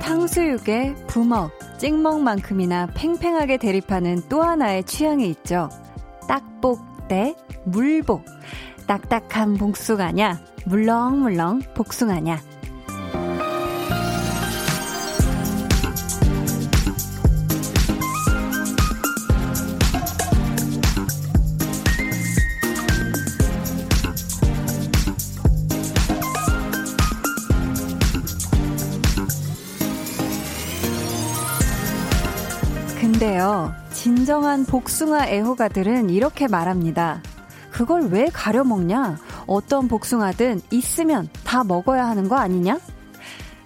탕수육에 부먹, 찍먹만큼이나 팽팽하게 대립하는 또 하나의 취향이 있죠. 딱복 대 물복. 딱딱한 복숭아냐, 물렁물렁 복숭아냐. 복숭아 애호가들은 이렇게 말합니다. 그걸 왜 가려 먹냐? 어떤 복숭아든 있으면 다 먹어야 하는 거 아니냐?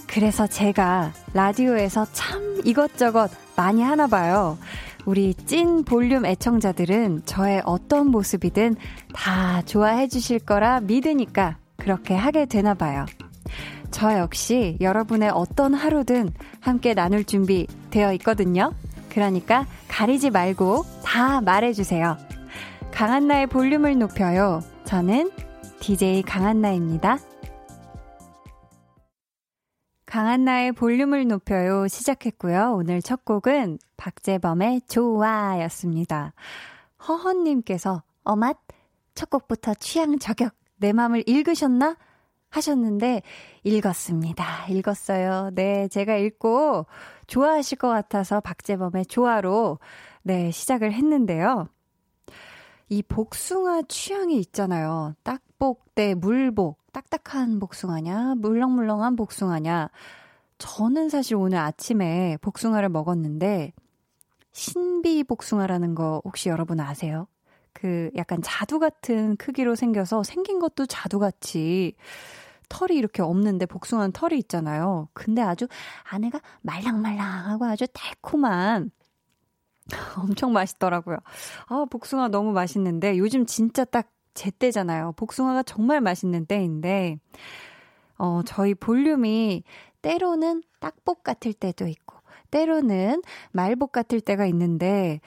그래서 제가 라디오에서 참 이것저것 많이 하나 봐요. 우리 찐 볼륨 애청자들은 저의 어떤 모습이든 다 좋아해 주실 거라 믿으니까 그렇게 하게 되나 봐요. 저 역시 여러분의 어떤 하루든 함께 나눌 준비 되어 있거든요. 그러니까 가리지 말고 다 말해주세요. 강한나의 볼륨을 높여요. 저는 DJ 강한나입니다. 강한나의 볼륨을 높여요 시작했고요. 오늘 첫 곡은 박재범의 좋아였습니다. 허헌님께서 어맛 첫 곡부터 취향 저격 내 맘을 읽으셨나? 하셨는데 읽었습니다. 읽었어요. 네, 제가 읽고 좋아하실 것 같아서 박재범의 좋아로 네, 시작을 했는데요. 이 복숭아 취향이 있잖아요. 딱복 대 물복. 딱딱한 복숭아냐, 물렁물렁한 복숭아냐. 저는 사실 오늘 아침에 복숭아를 먹었는데 신비 복숭아라는 거 혹시 여러분 아세요? 그 약간 자두 같은 크기로 생겨서 생긴 것도 자두같이 털이 이렇게 없는데 복숭아는 털이 있잖아요. 근데 아주 안에가 말랑말랑하고 아주 달콤한 엄청 맛있더라고요. 아, 복숭아 너무 맛있는데 요즘 진짜 딱 제때잖아요. 복숭아가 정말 맛있는 때인데 어, 저희 볼륨이 때로는 딱복 같을 때도 있고 때로는 말복 같을 때가 있는데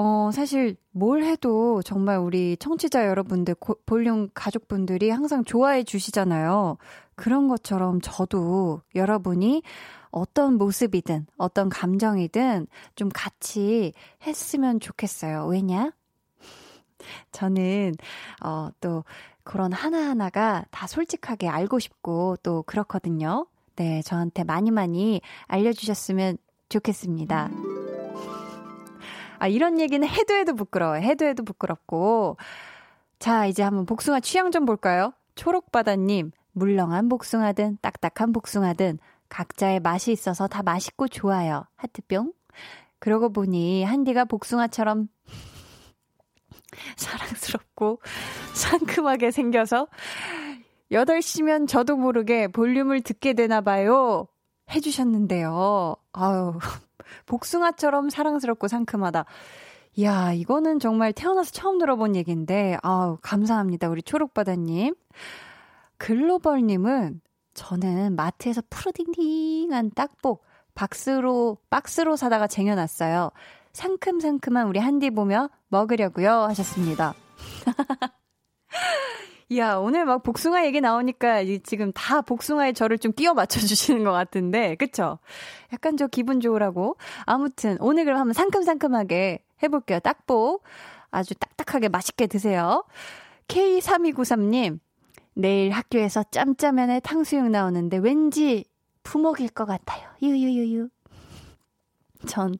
어, 사실 뭘 해도 정말 우리 청취자 여러분들, 고, 볼륨 가족분들이 항상 좋아해 주시잖아요. 그런 것처럼 저도 여러분이 어떤 모습이든 어떤 감정이든 좀 같이 했으면 좋겠어요. 왜냐? 저는, 어, 또 그런 하나하나가 다 솔직하게 알고 싶고 또 그렇거든요. 네, 저한테 많이 많이 알려주셨으면 좋겠습니다. 아, 이런 얘기는 해도 해도 부끄러워요. 해도 해도 부끄럽고. 자, 이제 한번 복숭아 취향 좀 볼까요? 초록바다님, 물렁한 복숭아든 딱딱한 복숭아든 각자의 맛이 있어서 다 맛있고 좋아요. 하트뿅. 그러고 보니 한디가 복숭아처럼 사랑스럽고 상큼하게 생겨서 8시면 저도 모르게 볼륨을 듣게 되나 봐요. 해주셨는데요. 아유, 복숭아처럼 사랑스럽고 상큼하다. 이야, 이거는 정말 태어나서 처음 들어본 얘기인데, 아우, 감사합니다. 우리 초록바다님. 글로벌님은 저는 마트에서 푸르딩딩한 딱복 박스로, 박스로 사다가 쟁여놨어요. 상큼상큼한 우리 한디 보며 먹으려고요 하셨습니다. 이야, 오늘 막 복숭아 얘기 나오니까 지금 다 복숭아에 저를 좀 끼워 맞춰주시는 것 같은데, 그쵸? 약간 저 기분 좋으라고. 아무튼, 오늘 그럼 한번 상큼상큼하게 해볼게요. 딱복. 아주 딱딱하게 맛있게 드세요. K3293님, 내일 학교에서 짬짜면에 탕수육 나오는데 왠지 부먹일 것 같아요. 유유유유. 전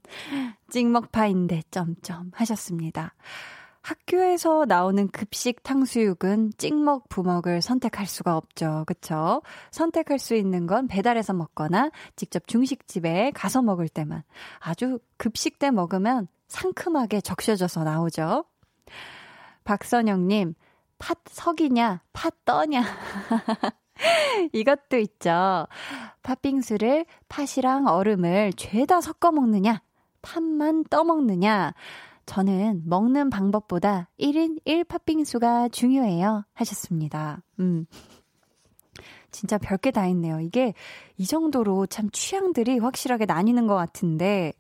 찍먹파인데 점점 하셨습니다. 학교에서 나오는 급식 탕수육은 찍먹, 부먹을 선택할 수가 없죠. 그쵸? 선택할 수 있는 건 배달해서 먹거나 직접 중식집에 가서 먹을 때만. 아주 급식 때 먹으면 상큼하게 적셔져서 나오죠. 박선영님, 팥 석이냐, 팥 떠냐. 이것도 있죠. 팥빙수를 팥이랑 얼음을 죄다 섞어 먹느냐, 팥만 떠 먹느냐. 저는 먹는 방법보다 1인 1팥빙수가 중요해요. 하셨습니다. 음. 진짜 별게 다 있네요. 이게 이 정도로 참 취향들이 확실하게 나뉘는 것 같은데.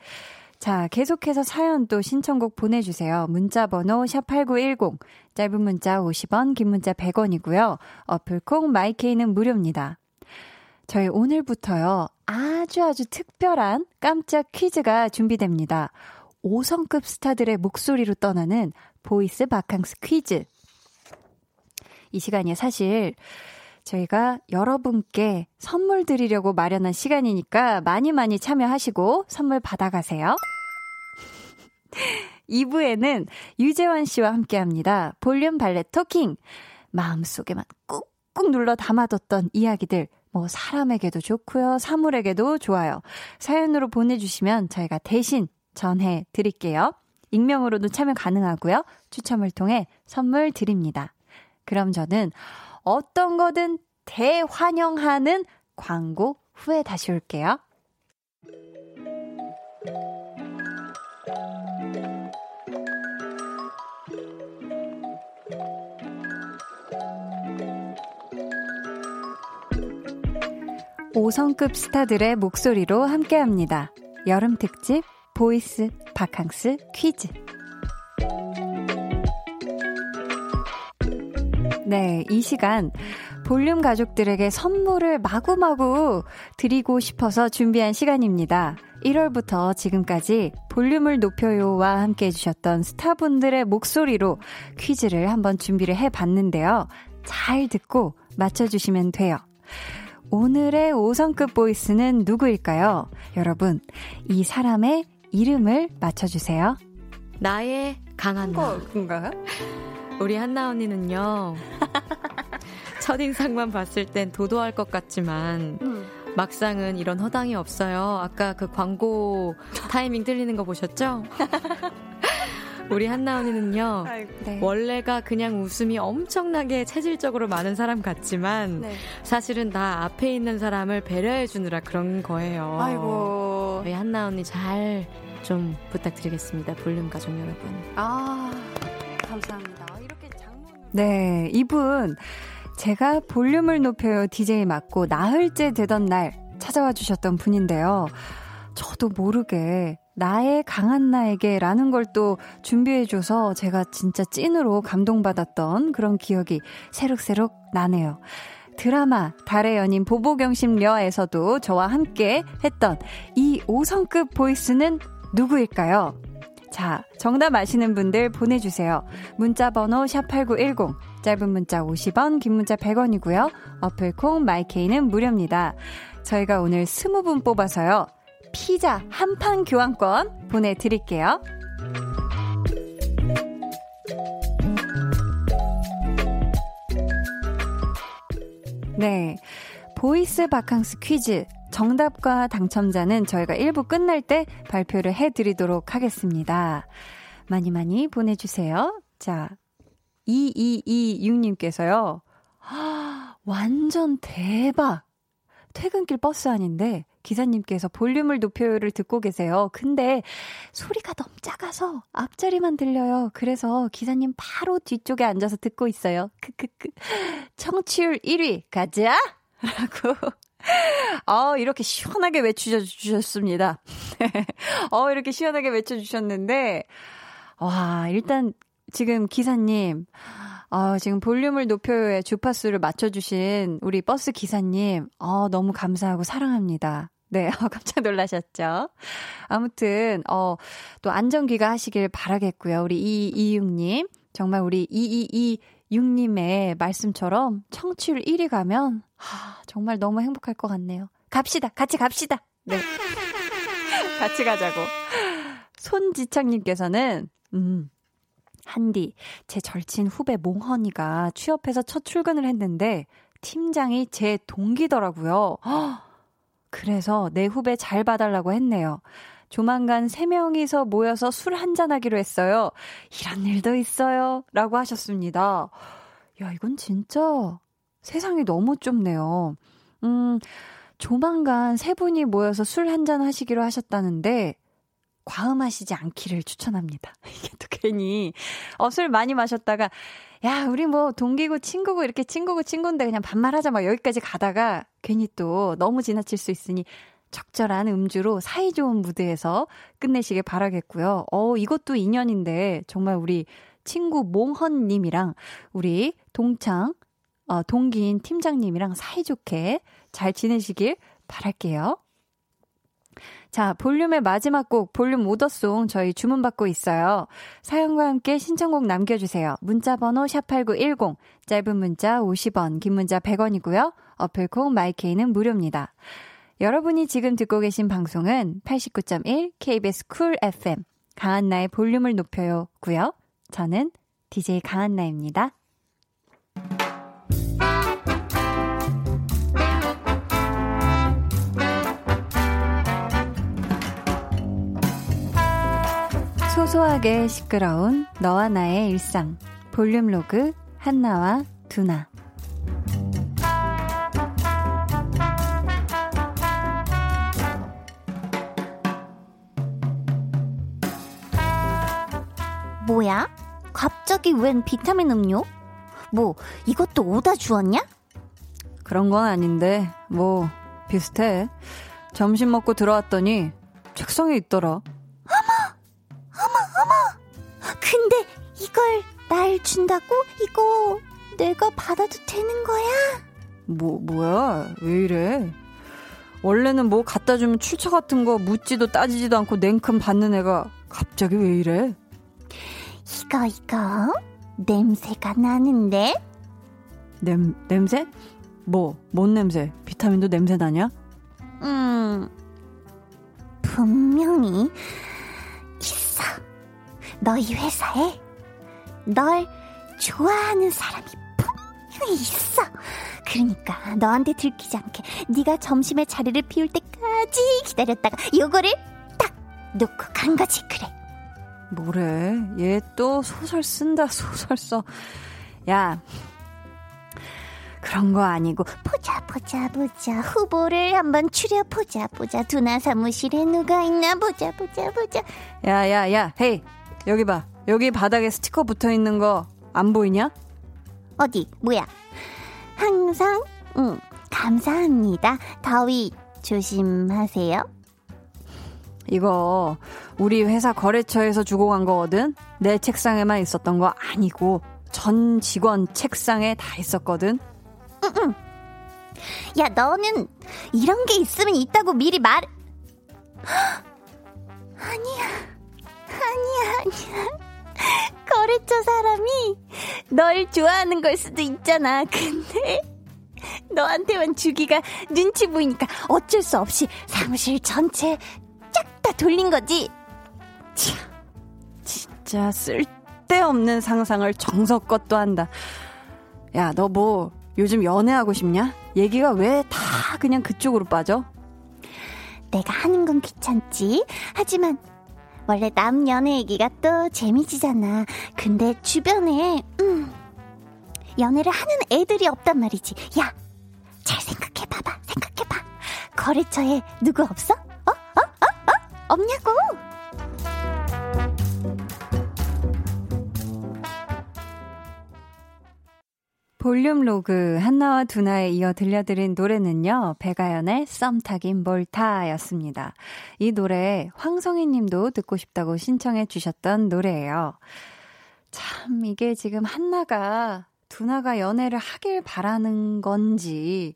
자, 계속해서 사연 또 신청곡 보내주세요. 문자번호 샵8910, 짧은 문자 50원, 긴 문자 100원이고요. 어플콩 마이케이는 무료입니다. 저희 오늘부터요, 아주 아주 특별한 깜짝 퀴즈가 준비됩니다. 5성급 스타들의 목소리로 떠나는 voice 바캉스 퀴즈. 이 시간이 사실 저희가 여러분께 선물 드리려고 마련한 시간이니까 많이 많이 참여하시고 선물 받아가세요. 2부에는 유재환 씨와 함께 합니다. 볼륨 발레 토킹. 마음속에만 꾹꾹 눌러 담아뒀던 이야기들. 뭐 사람에게도 좋고요. 사물에게도 좋아요. 사연으로 보내주시면 저희가 대신 전해 드릴게요. 익명으로도 참여 가능하고요. 추첨을 통해 선물 드립니다. 그럼 저는 어떤 거든 대환영하는 광고 후에 다시 올게요. 오성급 스타들의 목소리로 함께합니다. 여름 특집 voice 바캉스 퀴즈. 네, 이 시간 볼륨 가족들에게 선물을 마구마구 드리고 싶어서 준비한 시간입니다. 1월부터 지금까지 볼륨을 높여요와 함께 해주셨던 스타분들의 목소리로 퀴즈를 한번 준비를 해봤는데요. 잘 듣고 맞춰주시면 돼요. 오늘의 5성급 보이스는 누구일까요? 여러분, 이 사람의 이름을 맞춰주세요. 나의 강한 나. 그건가요? 우리 한나 언니는요. 첫인상만 봤을 땐 도도할 것 같지만 음. 막상은 이런 허당이 없어요. 아까 그 광고 타이밍 틀리는 거 보셨죠? 우리 한나 언니는요. 네. 원래가 그냥 웃음이 엄청나게 체질적으로 많은 사람 같지만 네. 사실은 나 앞에 있는 사람을 배려해 주느라 그런 거예요. 아이고. 우리 한나 언니 잘 좀 부탁드리겠습니다. 볼륨 가족 여러분. 아, 감사합니다. 이렇게 장문 네, 이분 제가 볼륨을 높여요 DJ 맞고 나흘째 되던 날 찾아와 주셨던 분인데요. 저도 모르게 나의 강한 나에게 라는 걸 또 준비해줘서 제가 진짜 찐으로 감동받았던 그런 기억이 새록새록 나네요. 드라마 달의 연인 보보경심녀에서도 저와 함께 했던 이 5성급 보이스는 누구일까요? 자, 정답 아시는 분들 보내주세요. 문자 번호 샵8910, 짧은 문자 50원, 긴 문자 100원이고요. 어플콩, 마이케이는 무료입니다. 저희가 오늘 20분 뽑아서요. 피자 한 판 교환권 보내드릴게요. 네. voice 바캉스 퀴즈. 정답과 당첨자는 저희가 1부 끝날 때 발표를 해드리도록 하겠습니다. 많이 많이 보내주세요. 자, 2226님께서요. 완전 대박! 퇴근길 버스 안인데 기사님께서 볼륨을 높여요를 듣고 계세요. 근데 소리가 너무 작아서 앞자리만 들려요. 그래서 기사님 바로 뒤쪽에 앉아서 듣고 있어요. 크크크. 청취율 1위 가자! 라고. 어, 이렇게 시원하게 외쳐주셨습니다. 어, 이렇게 시원하게 외쳐주셨는데, 와, 일단 지금 기사님, 아, 지금 볼륨을 높여요의 주파수를 맞춰주신 우리 버스 기사님, 어, 너무 감사하고 사랑합니다. 네, 어, 깜짝 놀라셨죠? 아무튼, 어, 또 안전귀가 하시길 바라겠고요. 우리 이이육님. 정말 우리 이이이육님의 말씀처럼 청취율 1위 가면, 하, 정말 너무 행복할 것 같네요. 갑시다. 같이 갑시다. 네. 같이 가자고. 손지창님께서는, 음, 한디, 제 절친 후배 몽헌이가 취업해서 첫 출근을 했는데 팀장이 제 동기더라고요. 그래서 내 후배 잘 봐달라고 했네요. 조만간 세 명이서 모여서 술 한잔하기로 했어요. 이런 일도 있어요. 라고 하셨습니다. 야, 이건 진짜 세상이 너무 좁네요. 음, 조만간 세 분이 모여서 술 한잔 하시기로 하셨다는데, 과음하시지 않기를 추천합니다. 이게 또 괜히 어, 술 많이 마셨다가 야, 우리 뭐 동기고 친구고 이렇게 친구고 친구인데 그냥 반말하자 막 여기까지 가다가 괜히 또 너무 지나칠 수 있으니 적절한 음주로 사이좋은 무대에서 끝내시길 바라겠고요. 어, 이것도 인연인데 정말 우리 친구 몽헌님이랑 우리 동창, 어, 동기인 팀장님이랑 사이좋게 잘 지내시길 바랄게요. 자, 볼륨의 마지막 곡, 볼륨 order song 저희 주문받고 있어요. 사연과 함께 신청곡 남겨주세요. 문자번호 샵8910, 짧은 문자 50원, 긴 문자 100원이고요. 어플콩 마이케이는 무료입니다. 여러분이 지금 듣고 계신 방송은 89.1 KBS 쿨 FM, 강한나의 볼륨을 높여요. 고요. 저는 DJ 강한나입니다. 소소하게 시끄러운 너와 나의 일상 볼륨 로그 한나와 두나 뭐야? 갑자기 웬 비타민 음료? 뭐 이것도 오다 주었냐? 그런 건 아닌데 뭐 비슷해 점심 먹고 들어왔더니 책상에 있더라 근데 이걸 날 준다고? 이거 내가 받아도 되는 거야? 뭐, 뭐야? 왜 이래? 원래는 뭐 갖다 주면 출처 같은 거 묻지도 따지지도 않고 냉큼 받는 애가 갑자기 왜 이래? 이거, 이거. 냄새가 나는데? 냄, 냄새? 뭐, 뭔 냄새? 비타민도 냄새 나냐? 음, 분명히 너희 회사에 널 좋아하는 사람이 분명히 있어. 그러니까 너한테 들키지 않게 네가 점심에 자리를 비울 때까지 기다렸다가 요거를 딱 놓고 간 거지 그래. 뭐래? 얘 또 소설 쓴다 소설 써. 야. 그런 거 아니고 보자 보자 보자 후보를 한번 추려 보자 보자 두나 사무실에 누가 있나 보자 보자 보자 야야야 헤이 여기 봐. 여기 바닥에 스티커 붙어 있는 거 안 보이냐? 어디? 뭐야? 항상 응. 감사합니다. 더위 조심하세요. 이거 우리 회사 거래처에서 주고 간 거거든. 내 책상에만 있었던 거 아니고 전 직원 책상에 다 있었거든. 응, 응. 야, 너는 이런 게 있으면 있다고 미리 말. 아니야. 아니야, 아니야. 거래처 사람이 널 좋아하는 걸 수도 있잖아. 근데 너한테만 주기가 눈치 보이니까 어쩔 수 없이 사무실 전체 쫙 다 돌린 거지. 참, 진짜 쓸데없는 상상을 정석껏 또 한다. 야, 너 뭐 요즘 연애하고 싶냐? 얘기가 왜 다 그냥 그쪽으로 빠져? 내가 하는 건 귀찮지. 하지만 원래 남 연애 얘기가 또 재미지잖아. 근데 주변에, 음, 연애를 하는 애들이 없단 말이지. 야, 잘 생각해봐봐. 생각해봐. 거래처에 누구 없어? 어? 어? 어? 어? 없냐고? 볼륨 로그 한나와 두나에 이어 들려드린 노래는요, 배가연의 썸 타긴 뭘타였습니다. 이 노래 황성희 님도 듣고 싶다고 신청해 주셨던 노래예요. 참, 이게 지금 한나가 두나가 연애를 하길 바라는 건지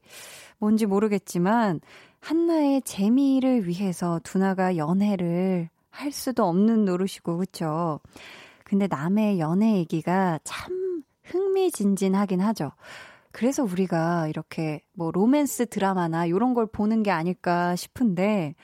뭔지 모르겠지만, 한나의 재미를 위해서 두나가 연애를 할 수도 없는 노릇이고, 그쵸? 근데 남의 연애 얘기가 참 흥미진진하긴 하죠. 그래서 우리가 이렇게 뭐 로맨스 드라마나 이런 걸 보는 게 아닐까 싶은데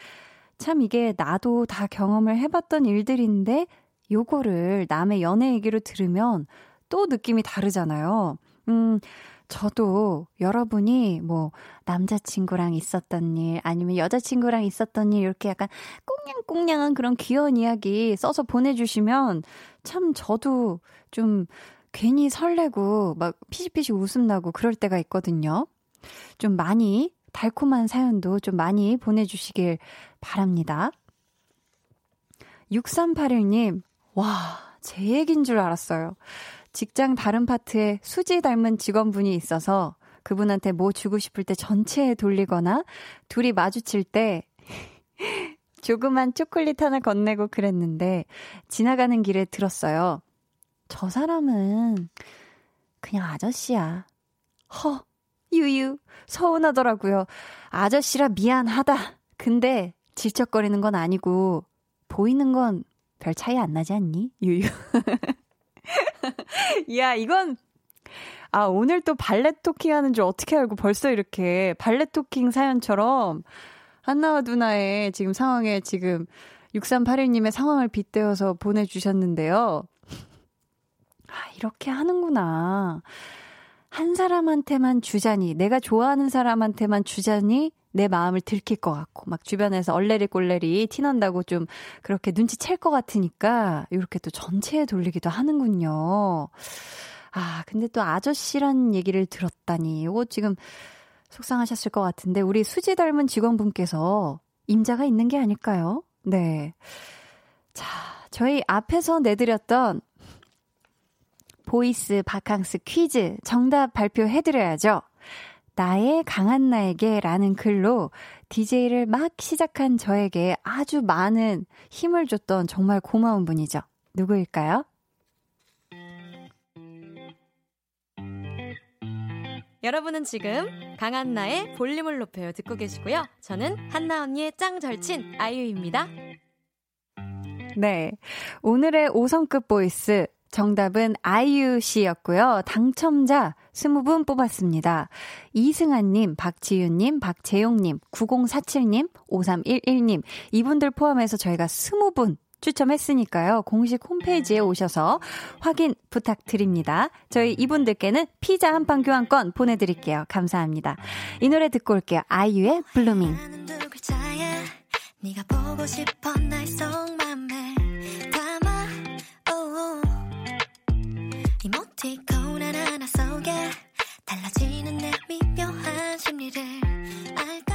참 이게 나도 다 경험을 해봤던 일들인데 요거를 남의 연애 얘기로 들으면 또 느낌이 다르잖아요. 음, 저도 여러분이 뭐 남자친구랑 있었던 일 아니면 여자친구랑 있었던 일 이렇게 약간 꽁냥꽁냥한 그런 귀여운 이야기 써서 보내주시면 참 저도 좀 괜히 설레고 막 피식피식 웃음 나고 그럴 때가 있거든요. 좀 많이 달콤한 사연도 좀 많이 보내주시길 바랍니다. 6381님, 와, 제 얘기인 줄 알았어요. 직장 다른 파트에 수지 닮은 직원분이 있어서 그분한테 뭐 주고 싶을 때 전체에 돌리거나 둘이 마주칠 때 조그만 초콜릿 하나 건네고 그랬는데 지나가는 길에 들었어요. 저 사람은 그냥 아저씨야. 허, 유유, 서운하더라고요. 아저씨라 미안하다. 근데 질척거리는 건 아니고 보이는 건 별 차이 안 나지 않니? 유유. 야, 이건 아, 오늘 또 발렛 토킹 하는 줄 어떻게 알고 벌써 이렇게 발렛 토킹 사연처럼 한나와 누나의 지금 상황에 지금 6381님의 상황을 빗대어서 보내주셨는데요. 아, 이렇게 하는구나. 한 사람한테만 주자니, 내가 좋아하는 사람한테만 주자니 내 마음을 들킬 것 같고, 막 주변에서 얼레리 꼴레리 티난다고 좀 그렇게 눈치챌 것 같으니까, 이렇게 또 전체에 돌리기도 하는군요. 아, 근데 또 아저씨란 얘기를 들었다니. 이거 지금 속상하셨을 것 같은데, 우리 수지 닮은 직원분께서 임자가 있는 게 아닐까요? 네. 자, 저희 앞에서 내드렸던 voice 바캉스 퀴즈 정답 발표해드려야죠. 나의 강한나에게 라는 글로 DJ를 막 시작한 저에게 아주 많은 힘을 줬던 정말 고마운 분이죠. 누구일까요? 여러분은 지금 강한나의 볼륨을 높여요 듣고 계시고요. 저는 한나 언니의 짱 절친 아이유입니다. 네. 오늘의 5성급 voice 정답은 아이유 씨였고요. 당첨자 20분 뽑았습니다. 이승환님, 박지윤님, 박재용님, 9047님, 5311님, 이분들 포함해서 저희가 20분 추첨했으니까요. 공식 홈페이지에 오셔서 확인 부탁드립니다. 저희 이분들께는 피자 한 판 교환권 보내드릴게요. 감사합니다. 이 노래 듣고 올게요. 아이유의 블루밍. 네가 보고 싶어 날 속맘에 이모티콘 하나하나 속에 달라지는 내 미묘한 심리를 알까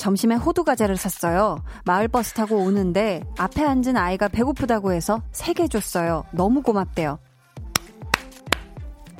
점심에 호두 과자를 샀어요. 마을버스 타고 오는데 앞에 앉은 아이가 배고프다고 해서 3개 줬어요. 너무 고맙대요.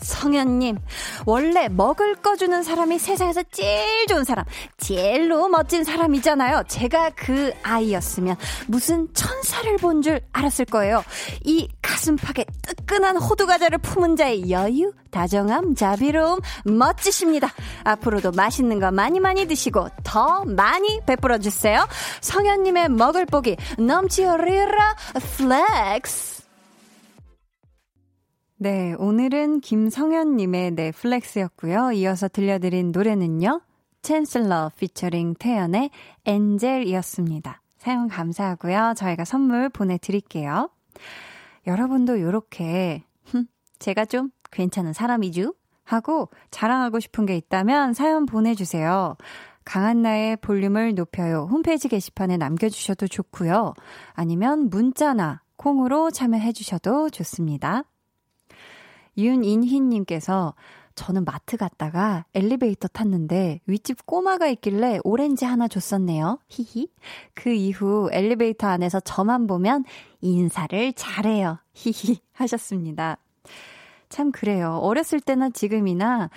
성현님, 원래 먹을 거 주는 사람이 세상에서 제일 좋은 사람, 제일로 멋진 사람이잖아요. 제가 그 아이였으면 무슨 천사를 본 줄 알았을 거예요. 이 가슴팍에 뜨끈한 호두과자를 품은 자의 여유, 다정함, 자비로움, 멋지십니다. 앞으로도 맛있는 거 많이 많이 드시고 더 많이 베풀어 주세요. 성현님의 먹을 복이 넘치어리라 flex. 네, 오늘은 김성현님의 내 flex였고요. 이어서 들려드린 노래는요. 챈슬러 피처링 태연의 Angel이었습니다. 사연 감사하고요. 저희가 선물 보내드릴게요. 여러분도 이렇게 제가 좀 괜찮은 사람이죠? 하고 자랑하고 싶은 게 있다면 사연 보내주세요. 강한나의 볼륨을 높여요. 홈페이지 게시판에 남겨주셔도 좋고요. 아니면 문자나 콩으로 참여해주셔도 좋습니다. 윤인희님께서 저는 마트 갔다가 엘리베이터 탔는데 윗집 꼬마가 있길래 오렌지 하나 줬었네요. 히히. 그 이후 엘리베이터 안에서 저만 보면 인사를 잘해요. 히히. 하셨습니다. 참 그래요. 어렸을 때나 지금이나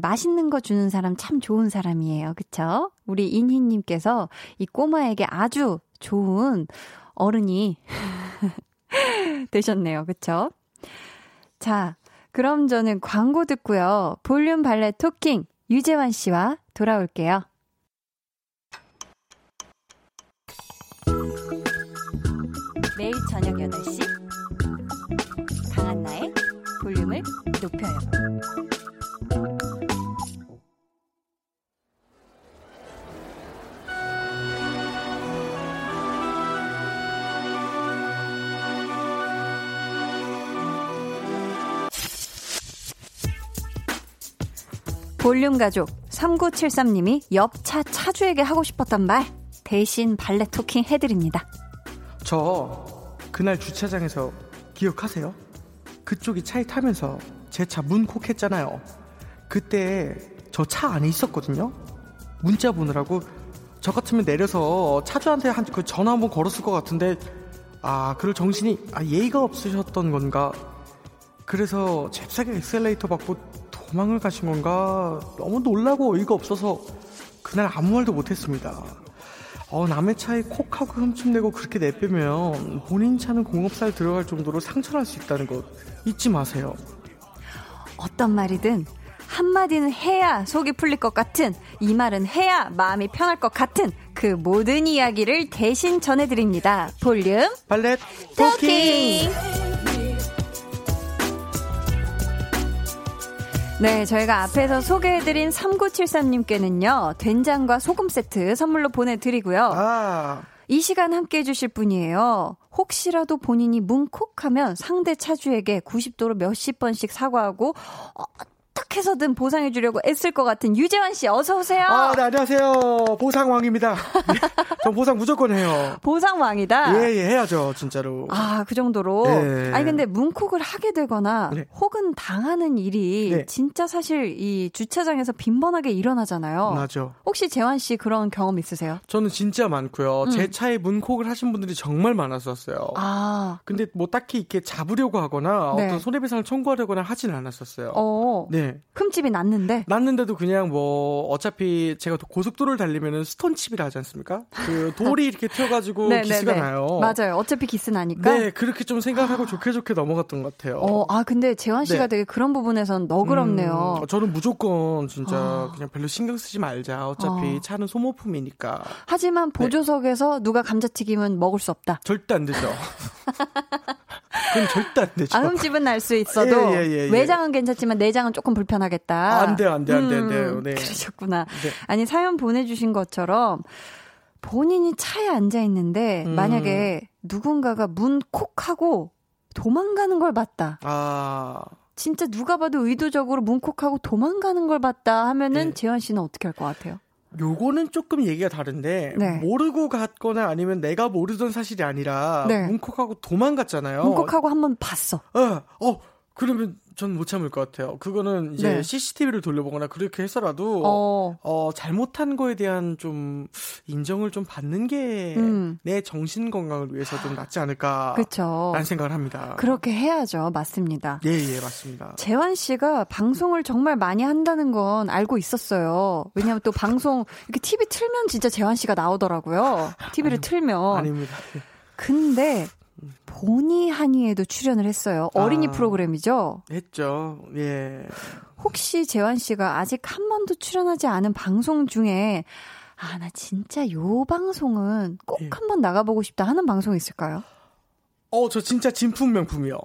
맛있는 거 주는 사람 참 좋은 사람이에요. 그쵸? 우리 인희님께서 이 꼬마에게 아주 좋은 어른이 되셨네요. 그쵸? 자, 그럼 저는 광고 듣고요. 볼륨 발레 토킹 유재환 씨와 돌아올게요. 매일 저녁 8시 강한나의 볼륨을 높여요. 볼륨 가족 3973님이 옆차 차주에게 하고 싶었던 말 대신 발레 토킹 해드립니다. 저 그날 주차장에서 기억하세요? 그쪽이 차에 타면서 제 차 문콕 했잖아요. 그때 저 차 안에 있었거든요. 문자 보느라고 저 같으면 내려서 차주한테 한 그 전화 한번 걸었을 것 같은데 아 그럴 정신이 아 예의가 없으셨던 건가? 그래서 잽싸게 엑셀레이터 받고 도망을 가신 건가? 너무 놀라고 어이가 없어서 그날 아무 말도 못했습니다. 어, 남의 차에 콕 하고 흠집내고 그렇게 내빼면 본인 차는 공업사에 들어갈 정도로 상처날 수 있다는 것 잊지 마세요. 어떤 말이든 한마디는 해야 속이 풀릴 것 같은 이 말은 해야 마음이 편할 것 같은 그 모든 이야기를 대신 전해드립니다. 볼륨 발렛 토킹. 네, 저희가 앞에서 소개해드린 3973님께는요, 된장과 소금 세트 선물로 보내드리고요. 아. 이 시간 함께 해주실 분이에요. 혹시라도 본인이 뭉콕하면 상대 차주에게 90도로 몇십 번씩 사과하고, 어, 어떻게 해서든 보상해 주려고 애쓸 것 같은 유재환 씨 어서 오세요. 아, 네, 안녕하세요. 보상왕입니다. 네, 전 보상 무조건 해요. 보상왕이다. 예, 예, 해야죠, 진짜로. 아, 그 정도로. 네. 아니 근데 문콕을 하게 되거나 네. 혹은 당하는 일이 네. 진짜 사실 이 주차장에서 빈번하게 일어나잖아요. 맞죠. 혹시 재환 씨 그런 경험 있으세요? 저는 진짜 많고요. 음. 제 차에 문콕을 하신 분들이 정말 많았었어요. 아. 근데 뭐 딱히 이렇게 잡으려고 하거나 네. 어떤 손해배상을 청구하려거나 하진 않았었어요. 어. 네. 흠집이 났는데? 났는데도 그냥 뭐 어차피 제가 고속도로를 달리면은 스톤칩이라 하지 않습니까? 그 돌이 이렇게 튀어가지고 네, 네, 기스가 네. 나요. 맞아요. 어차피 기스 나니까. 네, 그렇게 좀 생각하고 아. 좋게 좋게 넘어갔던 것 같아요. 어, 아 근데 재환 씨가 네. 되게 그런 부분에선 너그럽네요. 음, 저는 무조건 진짜 아. 그냥 별로 신경 쓰지 말자. 어차피 아. 차는 소모품이니까. 하지만 네. 보조석에서 누가 감자튀김은 먹을 수 없다. 절대 안 되죠. 그건 절대 안 되죠. 아흠집은 날 수 있어도 예, 예, 예, 예, 외장은 괜찮지만 내장은 조금 불편하겠다. 안 돼요, 안 돼요, 안 돼요, 안 돼요. 음, 네. 그러셨구나. 네. 아니 사연 보내주신 것처럼 본인이 차에 앉아 있는데 음. 만약에 누군가가 문 콕 하고 도망가는 걸 봤다. 아. 진짜 누가 봐도 의도적으로 문콕하고 도망가는 걸 봤다 하면은 네. 재환 씨는 어떻게 할 것 같아요? 요거는 조금 얘기가 다른데 네. 모르고 갔거나 아니면 내가 모르던 사실이 아니라 네. 문콕하고 도망갔잖아요. 문콕하고 한번 봤어. 어, 어 그러면 전 못 참을 것 같아요. 그거는 이제 네. CCTV를 돌려보거나 그렇게 했어라도 어. 어. 잘못한 거에 대한 좀 인정을 좀 받는 게내 음. 정신 건강을 위해서 좀 낫지 않을까. 그렇죠. 라는 생각을 합니다. 그렇게 해야죠. 맞습니다. 예, 예, 맞습니다. 재환 씨가 방송을 정말 많이 한다는 건 알고 있었어요. 왜냐하면 또 방송 이렇게 TV 틀면 진짜 재환 씨가 나오더라고요. TV를 틀면. 아닙니다. 근데 보니 하니에도 출연을 했어요. 어린이 아, 프로그램이죠? 했죠. 예. 혹시 재환 씨가 아직 한 번도 출연하지 않은 방송 중에 아, 나 진짜 요 방송은 꼭 예. 한번 나가보고 싶다 하는 방송 있을까요? 어, 저 진짜 진품 명품이요.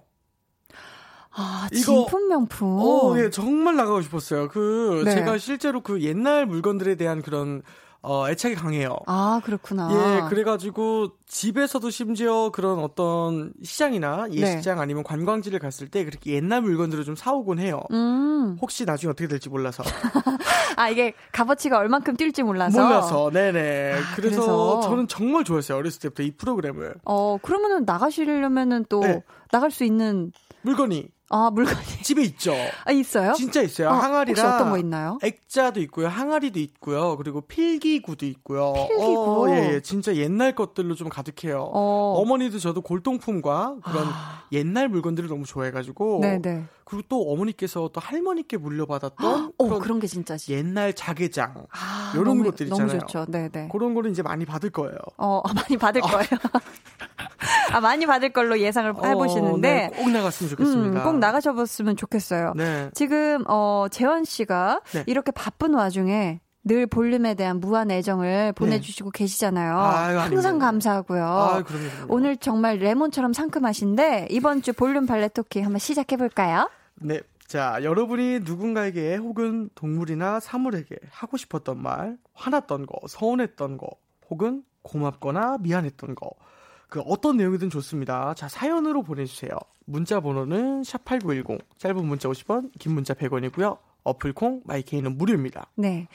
아, 진품 명품. 어, 예, 정말 나가고 싶었어요. 그, 네. 제가 실제로 그 옛날 물건들에 대한 그런 어, 애착이 강해요. 아, 그렇구나. 예, 그래가지고 집에서도 심지어 그런 어떤 시장이나 예시장 네. 아니면 관광지를 갔을 때 그렇게 옛날 물건들을 좀 사오곤 해요. 음. 혹시 나중에 어떻게 될지 몰라서. 아, 이게 값어치가 얼만큼 뛸지 몰라서. 몰라서, 네네. 아, 그래서, 그래서, 저는 정말 좋아했어요. 어렸을 때부터 이 프로그램을. 어, 그러면은 나가시려면은 또 네. 나갈 수 있는 물건이 아, 물건이. 집에 있죠. 아, 있어요? 진짜 있어요. 어, 항아리랑. 어떤 거 있나요? 액자도 있고요. 항아리도 있고요. 그리고 필기구도 있고요. 필기구? 어, 예, 예. 진짜 옛날 것들로 좀 가득해요. 어. 머니도 저도 골동품과 그런 아. 옛날 물건들을 너무 좋아해가지고. 네네. 그리고 또 어머니께서 또 할머니께 물려받았던 어, 그런, 게 진짜지. 옛날 자개장 아, 이런 너무, 것들 있잖아요. 너무 좋죠. 네네. 그런 거는 이제 많이 받을 거예요. 어, 많이 받을 어. 거예요. 아, 많이 받을 걸로 예상을 어, 해보시는데. 네, 꼭 나갔으면 좋겠습니다. 음, 꼭 나가셔봤으면 좋겠어요. 네. 지금, 어, 재원 씨가 네. 이렇게 바쁜 와중에 늘 볼륨에 대한 무한 애정을 보내주시고 네. 계시잖아요. 아유, 항상 감사하고요. 아유, 그럼요, 그럼요. 오늘 정말 레몬처럼 상큼하신데 이번 주 볼륨 발레 토끼 한번 시작해 볼까요? 네. 자, 여러분이 누군가에게 혹은 동물이나 사물에게 하고 싶었던 말, 화났던 거, 서운했던 거, 혹은 고맙거나 미안했던 거, 그 어떤 내용이든 좋습니다. 자, 사연으로 보내주세요. 문자 번호는 샵8910, 짧은 문자 50원, 긴 문자 100원이고요. 어플콩, 마이케이는 무료입니다. 네.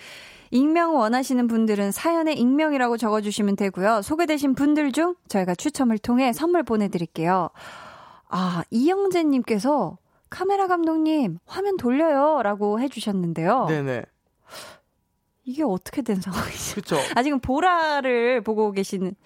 익명 원하시는 분들은 사연에 익명이라고 적어주시면 되고요. 소개되신 분들 중 저희가 추첨을 통해 선물 보내드릴게요. 아, 이영재님께서 카메라 감독님, 화면 돌려요. 라고 해주셨는데요. 네네. 이게 어떻게 된 상황이죠? 그쵸. 아, 지금 보라를 보고 계시는.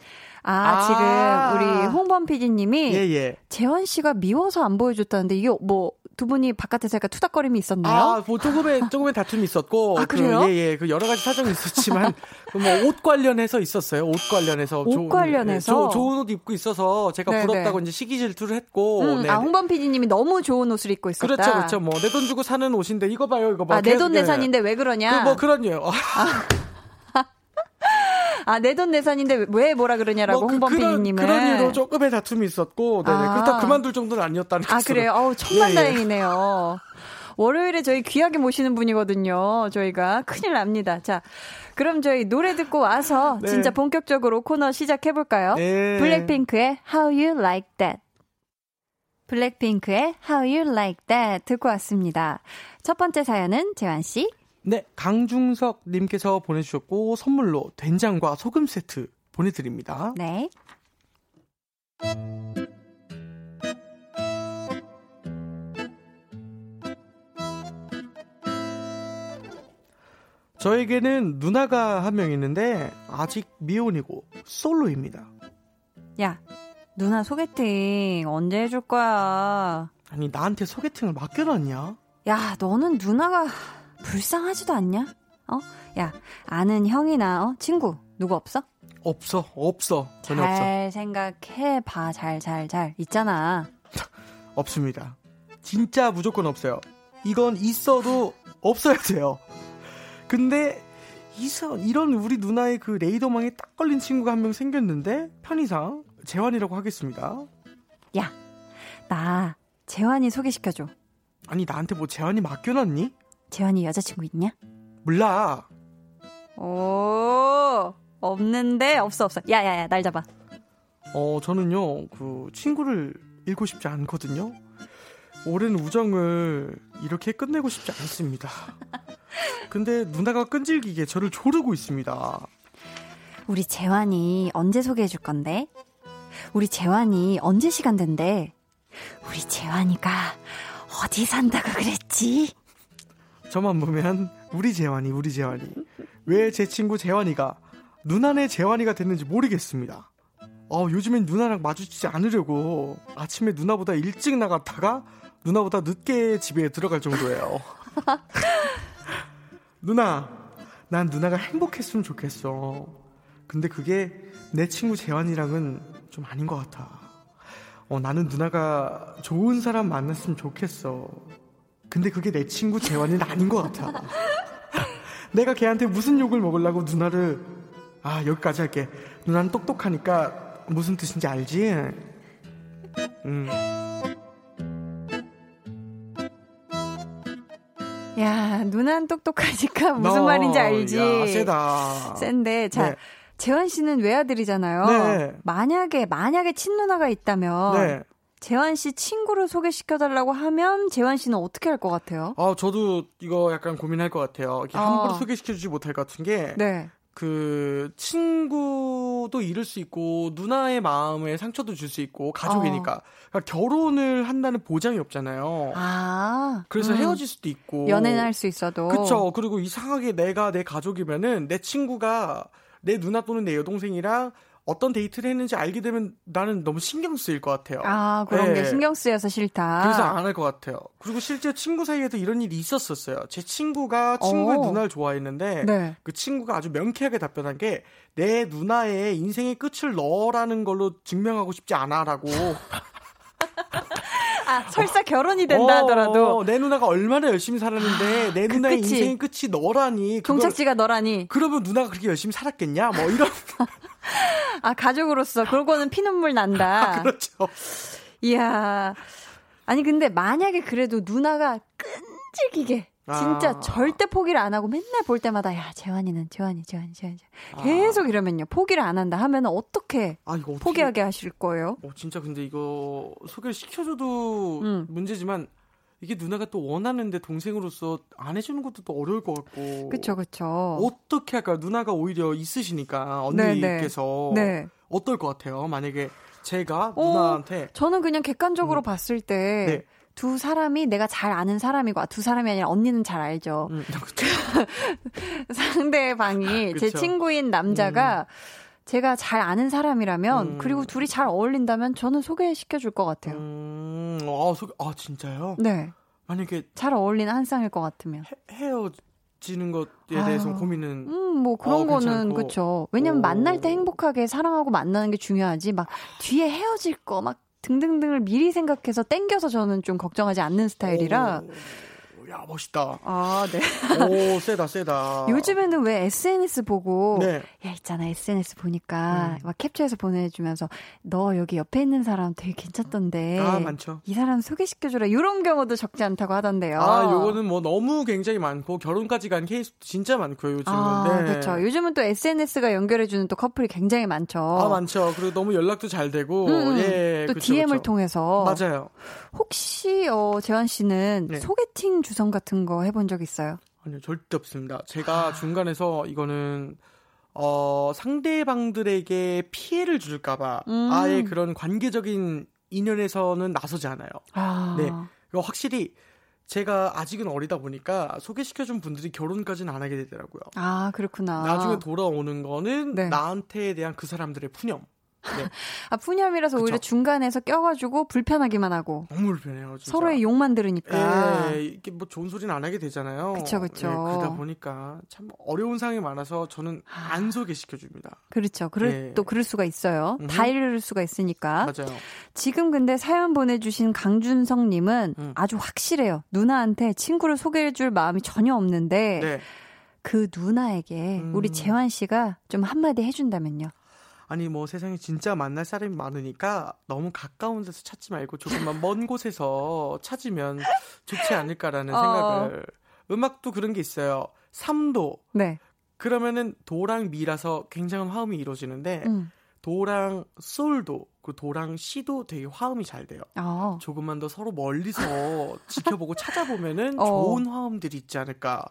아, 아~ 지금 우리 홍범 PD님이 예, 예. 재환 씨가 미워서 안 보여줬다는데 이게 뭐 두 분이 바깥에서 약간 투닥거림이 있었나요? 아, 뭐 조금의 조금의 다툼이 있었고, 아, 그래요? 그, 예, 예, 그 여러 가지 사정이 있었지만, 그 뭐옷 관련해서 있었어요. 옷 관련해서 옷 좋은, 관련해서 조, 좋은 옷 입고 있어서 제가 네네. 부럽다고 이제 시기 질투를 했고, 음, 아 홍범 PD님이 너무 좋은 옷을 입고 있었다. 그렇죠, 그렇죠. 뭐 내 돈 주고 사는 옷인데 이거 봐요, 이거 봐. 아, 내 돈 내산인데 왜 그러냐? 그, 뭐 그런요. 아. 아, 내 돈 내산인데 왜 뭐라 그러냐라고 뭐 그, 홍범 PD님은. 그런 이유로 조금의 다툼이 있었고, 네네. 아. 그렇다 그만둘 정도는 아니었다는 아, 그래요? 어우, 천만 예, 예. 다행이네요. 월요일에 저희 귀하게 모시는 분이거든요. 저희가 큰일 납니다. 자, 그럼 저희 노래 듣고 와서 네. 진짜 본격적으로 코너 시작해 볼까요? 네. 블랙핑크의 How You Like That. 블랙핑크의 How You Like That 듣고 왔습니다. 첫 번째 사연은 재환 씨. 네, 강중석 님께서 보내주셨고 선물로 된장과 소금 세트 보내드립니다. 네. 저에게는 누나가 한 명 있는데 아직 미혼이고 솔로입니다. 야, 누나 소개팅 언제 해줄 거야? 아니 나한테 소개팅을 맡겨놨냐? 야, 너는 누나가 불쌍하지도 않냐? 어? 야, 아는 형이나 어? 친구 누구 없어? 없어, 없어. 전혀 없어. 잘 생각해 봐, 잘, 잘, 잘. 있잖아. 없습니다. 진짜 무조건 없어요. 이건 있어도 없어야 돼요. 근데 이서 이런 우리 누나의 그 레이더망에 딱 걸린 친구가 한 명 생겼는데 편의상 재환이라고 하겠습니다. 야, 나 재환이 소개시켜줘. 아니 나한테 뭐 재환이 맡겨놨니? 재환이 여자친구 있냐? 몰라. 오, 없는데 없어 없어. 야 야 야 날 잡아. 어 저는요 그 친구를 잃고 싶지 않거든요. 오랜 우정을 이렇게 끝내고 싶지 않습니다. 근데 누나가 끈질기게 저를 조르고 있습니다. 우리 재환이 언제 소개해 줄 건데? 우리 재환이 언제 시간 된대? 우리 재환이가 어디 산다고 그랬지? 저만 보면 우리 재환이 우리 재환이 왜 제 친구 재환이가 누나네 재환이가 됐는지 모르겠습니다. 어, 요즘엔 누나랑 마주치지 않으려고 아침에 누나보다 일찍 나갔다가 누나보다 늦게 집에 들어갈 정도예요. 누나, 난 누나가 행복했으면 좋겠어. 근데 그게 내 친구 재환이랑은 좀 아닌 것 같아. 어, 나는 누나가 좋은 사람 만났으면 좋겠어. 근데 그게 내 친구 재환이는 아닌 것 같아. 내가 걔한테 무슨 욕을 먹으려고 누나를 아 여기까지 할게. 누나는 똑똑하니까 무슨 뜻인지 알지? 음. 야, 누나는 똑똑하니까 무슨 너, 말인지 알지? 야, 세다. 센데, 자, 네. 재환 씨는 외아들이잖아요. 네. 만약에, 만약에 친누나가 있다면, 네. 재환 씨 친구를 소개시켜달라고 하면 재환 씨는 어떻게 할 것 같아요? 아, 저도 이거 약간 고민할 것 같아요. 어. 함부로 소개시켜주지 못할 것 같은 게, 네. 그 친구도 잃을 수 있고 누나의 마음에 상처도 줄 수 있고 가족이니까 어. 그러니까 결혼을 한다는 보장이 없잖아요. 아, 그래서 음. 헤어질 수도 있고 연애는 할 수 있어도 그렇죠. 그리고 이상하게 내가 내 가족이면은 내 친구가 내 누나 또는 내 여동생이랑 어떤 데이트를 했는지 알게 되면 나는 너무 신경 쓰일 것 같아요. 아, 그런 네. 게 신경 쓰여서 싫다. 그래서 안 할 것 같아요. 그리고 실제 친구 사이에도 이런 일이 있었었어요. 제 친구가 친구의 오. 누나를 좋아했는데 네. 그 친구가 아주 명쾌하게 답변한 게 내 누나의 인생의 끝을 너라는 걸로 증명하고 싶지 않아라고. 아, 설사 결혼이 된다 하더라도 어, 내 누나가 얼마나 열심히 살았는데 아, 내그 누나의 끝이. 인생의 끝이 너라니. 종착지가 너라니. 그러면 누나가 그렇게 열심히 살았겠냐? 뭐 이런. 아, 가족으로서 그러고는 피눈물 난다. 아, 그렇죠. 이야. 아니 근데 만약에 그래도 누나가 끈질기게 진짜 아. 절대 포기를 안 하고 맨날 볼 때마다 야 재환이는 재환이 재환이 재환이 아. 계속 이러면요 포기를 안 한다 하면 어떻게 아, 이거 어떻게... 포기하게 하실 거예요? 어, 진짜 근데 이거 소개를 시켜줘도 음. 문제지만 이게 누나가 또 원하는데 동생으로서 안 해주는 것도 또 어려울 것 같고. 그쵸, 그쵸. 어떻게 할까요? 누나가 오히려 있으시니까 언니께서 네, 네. 어떨 것 같아요? 만약에 제가 어, 누나한테 저는 그냥 객관적으로 음. 봤을 때 네. 두 사람이 내가 잘 아는 사람이고 아, 두 사람이 아니라 언니는 잘 알죠. 음, 상대방이 제 친구인 남자가 음. 제가 잘 아는 사람이라면 음. 그리고 둘이 잘 어울린다면 저는 소개시켜 줄 것 같아요. 음, 아, 소개, 아 진짜요? 네. 만약에 잘 어울리는 한 쌍일 것 같으면 헤, 어지는 것에 대해서 고민은 음, 뭐 그런 어, 거는 그렇죠. 왜냐면 오. 만날 때 행복하게 사랑하고 만나는 게 중요하지 막 뒤에 헤어질 거막 등등등을 미리 생각해서 땡겨서 저는 좀 걱정하지 않는 스타일이라 오. 야 멋있다. 아 네. 오 세다 세다. 요즘에는 왜 SNS 보고 네. 야 있잖아 SNS 보니까 음. 막 캡처해서 보내주면서 너 여기 옆에 있는 사람 되게 괜찮던데. 아 많죠. 이 사람 소개시켜주라 이런 경우도 적지 않다고 하던데요. 아 요거는 뭐 너무 굉장히 많고 결혼까지 간 케이스도 진짜 많고요 요즘은. 아 네. 그렇죠. 요즘은 또 SNS가 연결해주는 또 커플이 굉장히 많죠. 아 많죠. 그리고 너무 연락도 잘 되고 음, 음. 예. 또 그쵸, DM을 그쵸. 통해서. 맞아요. 혹시 어 재환 씨는 네. 소개팅 주선 방송 같은 거 해본 적 있어요? 아니요, 절대 없습니다. 제가 아. 중간에서 이거는 어, 상대방들에게 피해를 줄까봐 음. 아예 그런 관계적인 인연에서는 나서지 않아요. 아. 네. 확실히 제가 아직은 어리다 보니까 소개시켜준 분들이 결혼까지는 안 하게 되더라고요. 아, 그렇구나. 나중에 돌아오는 거는 네. 나한테 대한 그 사람들의 푸념. 네. 아, 푸념이라서? 오히려 중간에서 껴가지고 불편하기만 하고. 너무 불편해요. 진짜. 서로의 욕만 들으니까. 예, 이게 뭐 좋은 소리는 안 하게 되잖아요. 그쵸, 그쵸. 예, 그러다 보니까 참 어려운 상황이 많아서 저는 아. 안 소개시켜줍니다. 그렇죠. 그럴, 예. 또 그럴 수가 있어요. 음흠. 다 이럴 수가 있으니까. 맞아요. 지금 근데 사연 보내주신 강준성님은 음. 아주 확실해요. 누나한테 친구를 소개해줄 마음이 전혀 없는데. 네. 그 누나에게 음. 우리 재환 씨가 좀 한마디 해준다면요. 아니 뭐 세상에 진짜 만날 사람이 많으니까 너무 가까운 데서 찾지 말고 조금만 먼 곳에서 찾으면 좋지 않을까라는 어. 생각을 음악도 그런 게 있어요. 3도. 네. 그러면은 도랑 미라서 굉장한 화음이 이루어지는데 음. 도랑 솔도 그 도랑 시도 되게 화음이 잘 돼요. 어. 조금만 더 서로 멀리서 지켜보고 찾아보면은 어. 좋은 화음들이 있지 않을까.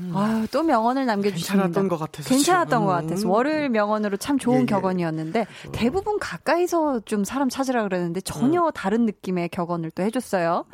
음. 아유, 또 명언을 남겨주셨습니다. 괜찮았던 것 같아서. 괜찮았던 것 같아서. 음. 월요일 명언으로 참 좋은 예, 예. 격언이었는데, 어. 대부분 가까이서 좀 사람 찾으라 그러는데, 전혀 음. 다른 느낌의 격언을 또 해줬어요.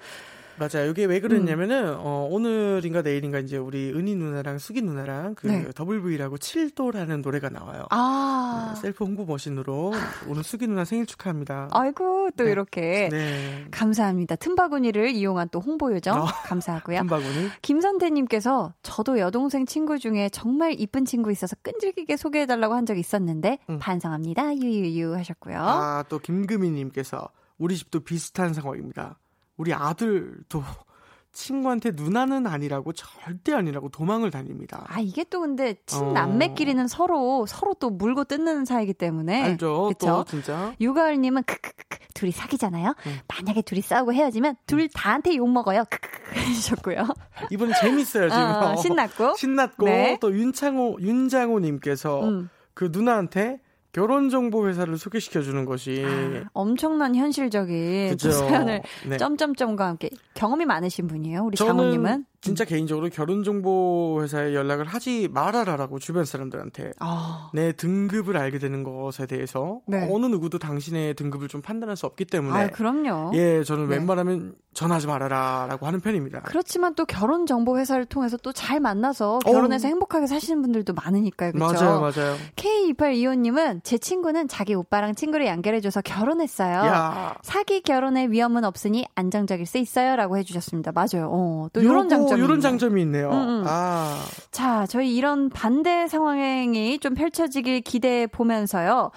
맞아요. 이게 왜 그랬냐면은 음. 어, 오늘인가 내일인가 이제 우리 은희 누나랑 수기 누나랑 그 네. 더블 V라고 7도라는 노래가 나와요. 아. 네, 셀프 홍보 머신으로 오늘 수기 누나 생일 축하합니다. 아이고 또 네. 이렇게 네. 감사합니다. 틈바구니를 이용한 또 홍보 요정 어. 감사하고요. 틈바구니. 김선태님께서 저도 여동생 친구 중에 정말 이쁜 친구 있어서 끈질기게 소개해달라고 한적 있었는데 음. 반성합니다. 유유유 하셨고요. 아또 김금희님께서 우리 집도 비슷한 상황입니다. 우리 아들도 친구한테 누나는 아니라고 절대 아니라고 도망을 다닙니다. 아 이게 또 근데 친남매끼리는 어. 서로 서로 또 물고 뜯는 사이기 때문에 알죠. 그쵸? 또 진짜. 유가을님은 크크크 둘이 사귀잖아요. 응. 만약에 둘이 싸우고 헤어지면 둘 다한테 욕 먹어요. 크크크 해주셨고요. 이분 재밌어요 지금. 어, 신났고 신났고 네. 또 윤창호 윤장호님께서 음. 그 누나한테 결혼 정보 회사를 소개시켜 주는 것이 아, 엄청난 현실적인 그 사연을 네. 점점점과 함께 경험이 많으신 분이에요. 우리 장호님은 진짜 음. 개인적으로 결혼 정보 회사에 연락을 하지 말아라라고 주변 사람들한테 아. 내 등급을 알게 되는 것에 대해서 네. 어느 누구도 당신의 등급을 좀 판단할 수 없기 때문에 아, 그럼요. 예, 저는 네. 웬만하면 전하지 말아라라고 하는 편입니다. 그렇지만 또 결혼 정보 회사를 통해서 또 잘 만나서 결혼해서 어. 행복하게 사시는 분들도 많으니까요. 그렇죠? 맞아요, 맞아요. K2825 님은 제 친구는 자기 오빠랑 친구를 연결해 줘서 결혼했어요. 야. 사기 결혼의 위험은 없으니 안정적일 수 있어요라고 해 주셨습니다. 맞아요. 어, 또 이런 장점 이런 장점이 있네요. 음, 음. 아. 자, 저희 이런 반대 상황이 좀 펼쳐지길 기대해 보면서요.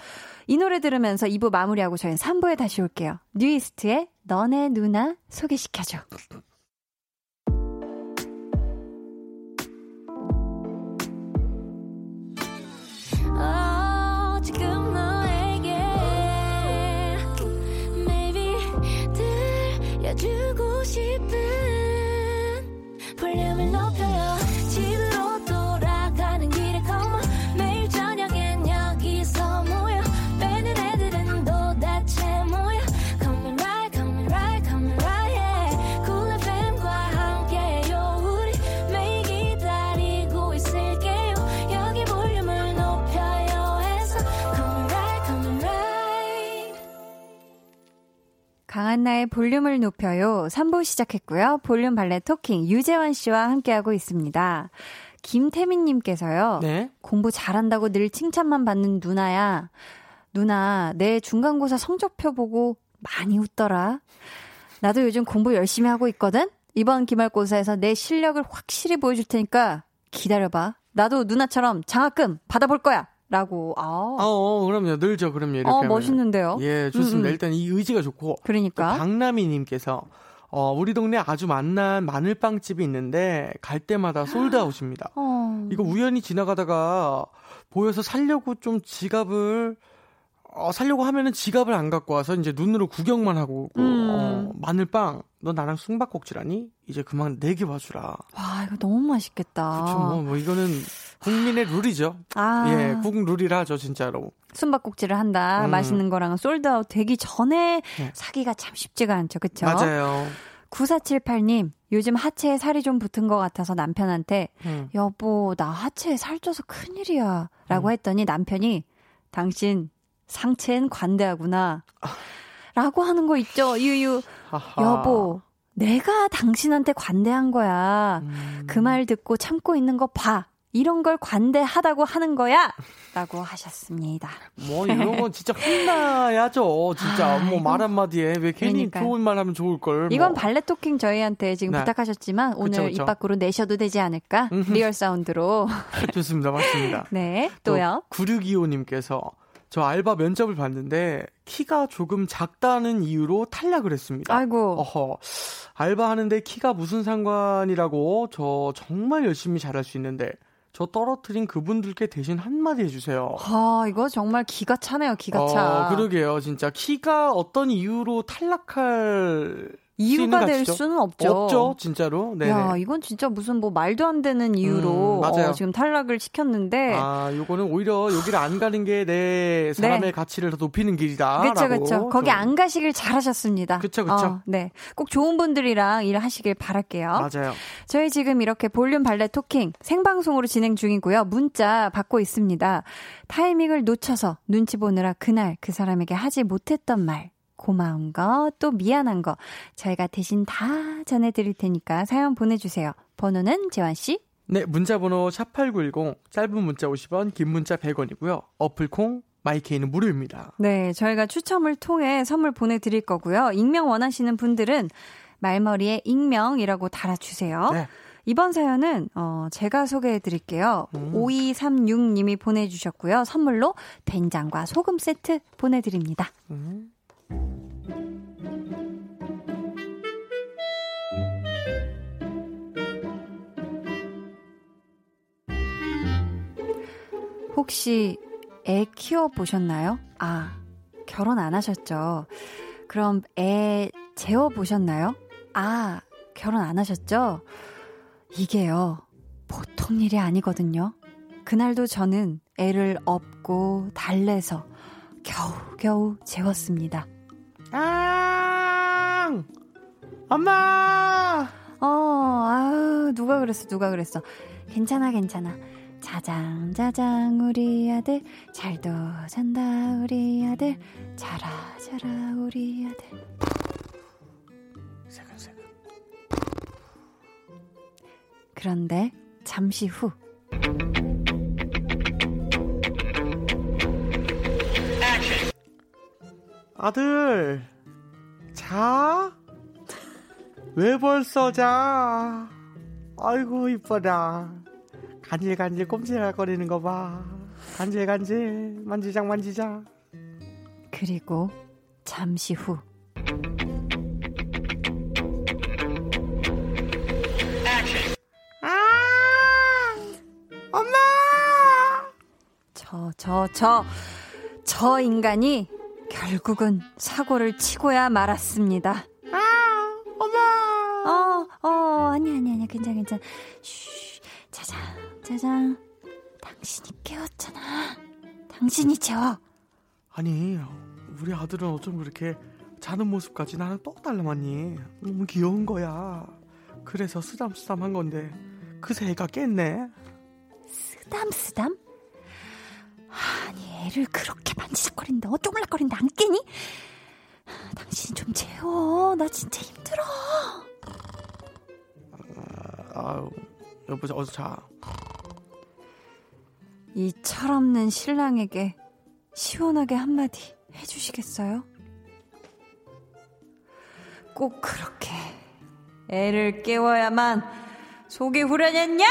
이 노래 들으면서 2부 마무리하고 저희는 3부에 다시 올게요. 뉴이스트의 너네 누나 소개시켜줘. 주고 싶 강한나의 볼륨을 높여요 3부 시작했고요 볼륨 발레 토킹 유재환 씨와 함께하고 있습니다. 김태민님께서요. 네? 공부 잘한다고 늘 칭찬만 받는 누나야. 누나, 내 중간고사 성적표 보고 많이 웃더라. 나도 요즘 공부 열심히 하고 있거든? 이번 기말고사에서 내 실력을 확실히 보여줄 테니까 기다려봐. 나도 누나처럼 장학금 받아볼 거야! 라고, 아. 어, 어 그럼요. 늘죠, 그럼요. 이렇게. 어, 멋있는데요? 예, 좋습니다. 음, 음. 일단 이 의지가 좋고. 그러니까. 박나미님께서 어, 우리 동네 아주 만난 마늘빵집이 있는데 갈 때마다 솔드아웃입니다. 어. 이거 우연히 지나가다가 보여서 살려고 좀 지갑을 어, 살려고 하면은 지갑을 안 갖고 와서 이제 눈으로 구경만 하고 음. 어, 마늘빵 너 나랑 숨바꼭질하니? 이제 그만 내게 봐주라. 와 이거 너무 맛있겠다. 그쵸 뭐, 뭐 이거는 국민의 룰이죠. 아. 예, 국룰이라 하죠 진짜로. 숨바꼭질을 한다. 음. 맛있는 거랑은 솔드아웃 되기 전에 네. 사기가 참 쉽지가 않죠. 그쵸? 맞아요. 9478님, 요즘 하체에 살이 좀 붙은 것 같아서 남편한테, 음. 여보, 나 하체에 살쪄서 큰일이야. 라고 음. 했더니 남편이, 당신 상체엔 관대하구나. 라고 하는 거 있죠. 유유. 하하. 여보, 내가 당신한테 관대한 거야. 음. 그말 듣고 참고 있는 거 봐. 이런 걸 관대하다고 하는 거야! 라고 하셨습니다. 뭐, 이런 건 진짜 혼나야죠. 진짜. 아, 뭐 말 한마디에 왜 괜히 그러니까요. 좋은 말 하면 좋을걸. 뭐. 이건 발레 토킹 저희한테 지금 네. 부탁하셨지만 오늘 그쵸, 그쵸. 입 밖으로 내셔도 되지 않을까? real sound로. 좋습니다. 맞습니다. 네. 또요. 9625님께서 저 알바 면접을 봤는데 키가 조금 작다는 이유로 탈락을 했습니다. 아이고. 어허. 알바하는데 키가 무슨 상관이라고 저 정말 열심히 잘할 수 있는데 저 떨어뜨린 그분들께 대신 한마디 해주세요. 아, 이거 정말 기가 차네요, 기가 차. 어, 그러게요, 진짜. 키가 어떤 이유로 탈락할 이유가 될 수는 없죠. 없죠, 진짜로. 네. 야, 이건 진짜 무슨 뭐 말도 안 되는 이유로 음, 어, 지금 탈락을 시켰는데. 아, 요거는 오히려 여기를 안 가는 게 내 사람의 네. 가치를 더 높이는 길이다. 그렇죠, 그렇죠. 거기 안 가시길 잘하셨습니다. 그렇죠, 그렇죠. 어, 네, 꼭 좋은 분들이랑 일하시길 바랄게요. 맞아요. 저희 지금 이렇게 볼륨 발레 토킹 생방송으로 진행 중이고요. 문자 받고 있습니다. 타이밍을 놓쳐서 눈치 보느라 그날 그 사람에게 하지 못했던 말. 고마운 거, 또 미안한 거, 저희가 대신 다 전해드릴 테니까 사연 보내주세요. 번호는 재환씨? 네, 문자번호 샵8910, 짧은 문자 50원, 긴 문자 100원이고요. 어플콩, 마이케이는 무료입니다. 네, 저희가 추첨을 통해 선물 보내드릴 거고요. 익명 원하시는 분들은 말머리에 익명이라고 달아주세요. 네. 이번 사연은 어 제가 소개해 드릴게요. 음. 5236님이 보내주셨고요. 선물로 된장과 소금 세트 보내드립니다. 음. 혹시 애 키워보셨나요? 아, 결혼 안 하셨죠? 그럼 애 재워보셨나요? 아, 결혼 안 하셨죠? 이게요, 보통 일이 아니거든요. 그날도 저는 애를 업고 달래서 겨우겨우 재웠습니다. 아! 엄마! 어, 아유, 누가 그랬어, 누가 그랬어. 괜찮아, 괜찮아. 자장, 자장, 우리 아들. 잘도 잔다, 우리 아들. 자라, 자라, 우리 아들. 세근세근. 그런데 잠시 후. 아들, 자? 왜 벌써 자? 아이고, 이뻐라. 간질간질 꼼질거리는 거 봐. 간질간질, 만지작 만지작. 그리고 잠시 후. 아! 엄마! 저, 저, 저, 저 인간이 결국은 사고를 치고야 말았습니다. 아, 엄마. 어, 어, 아니, 아니, 아니, 괜찮아, 괜찮아. 쉬, 짜장, 짜장. 당신이 깨웠잖아. 당신이 재워. 아니, 우리 아들은 어쩜 그렇게 자는 모습까지 나랑 똑 닮았니? 너무 귀여운 거야. 그래서 쓰담쓰담 한 건데, 그새 애가 깼네. 쓰담쓰담? 아니 애를 그렇게 만지작거리는데 어쩌물락거리는데 안 깨니? 당신 좀 재워 나 진짜 힘들어 아, 유 여보 어서 자. 이 철없는 신랑에게 시원하게 한마디 해주시겠어요? 꼭 그렇게 애를 깨워야만 속이 후련했냐?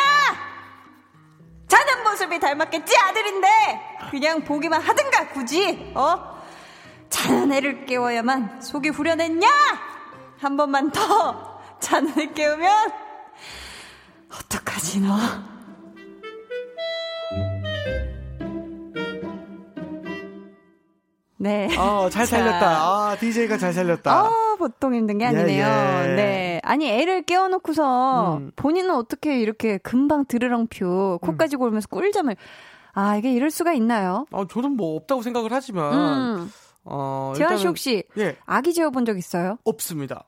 모습이 닮았겠지 아들인데 그냥 보기만 하든가 굳이 어 자는 애를 깨워야만 속이 후련했냐 한 번만 더 자는 애 깨우면 어떡하지 너 네. 어, 잘 살렸다. 아, DJ가 잘 살렸다. 아, 보통 힘든 게 아니네요. 예, 예. 네. 아니, 애를 깨워놓고서 음. 본인은 어떻게 이렇게 금방 드르렁표, 코까지 음. 골면서 꿀잠을, 아, 이게 이럴 수가 있나요? 아, 저는 뭐 없다고 생각을 하지만, 음. 어, 재환 씨 혹시 예. 아기 재워본 적 있어요? 없습니다.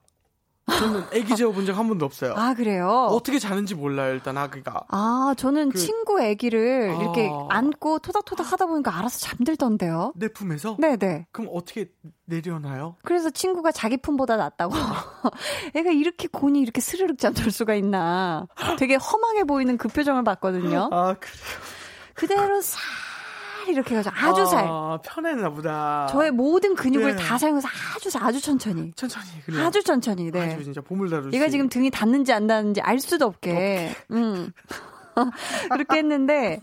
저는 아기 재워 본 적 한 번도 없어요. 아, 그래요? 어떻게 자는지 몰라요, 일단 아기가. 아, 저는 그... 친구 아기를 아... 이렇게 안고 토닥토닥 하다 보니까 알아서 잠들던데요. 내 품에서? 네네. 그럼 어떻게 내려놔요? 그래서 친구가 자기 품보다 낫다고. 애가 이렇게 곤이 이렇게 스르륵 잠들 수가 있나. 되게 험하게 보이는 그 표정을 봤거든요. 아, 그래요? 그대로 싹 이렇게 가죠. 아주 잘. 아, 편했나 보다. 저의 모든 근육을 네. 다 사용해서 아주 아주 천천히. 천천히. 그래요. 아주 천천히. 네. 아주 진짜 보물 다루듯 얘가 지금 등이 닿는지 안 닿는지 알 수도 없게. 음. 그렇게 했는데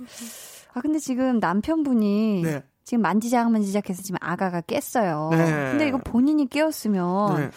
아 근데 지금 남편분이 네. 지금 만지작 만지작 해서 지금 아가가 깼어요. 네. 근데 이거 본인이 깨웠으면 네.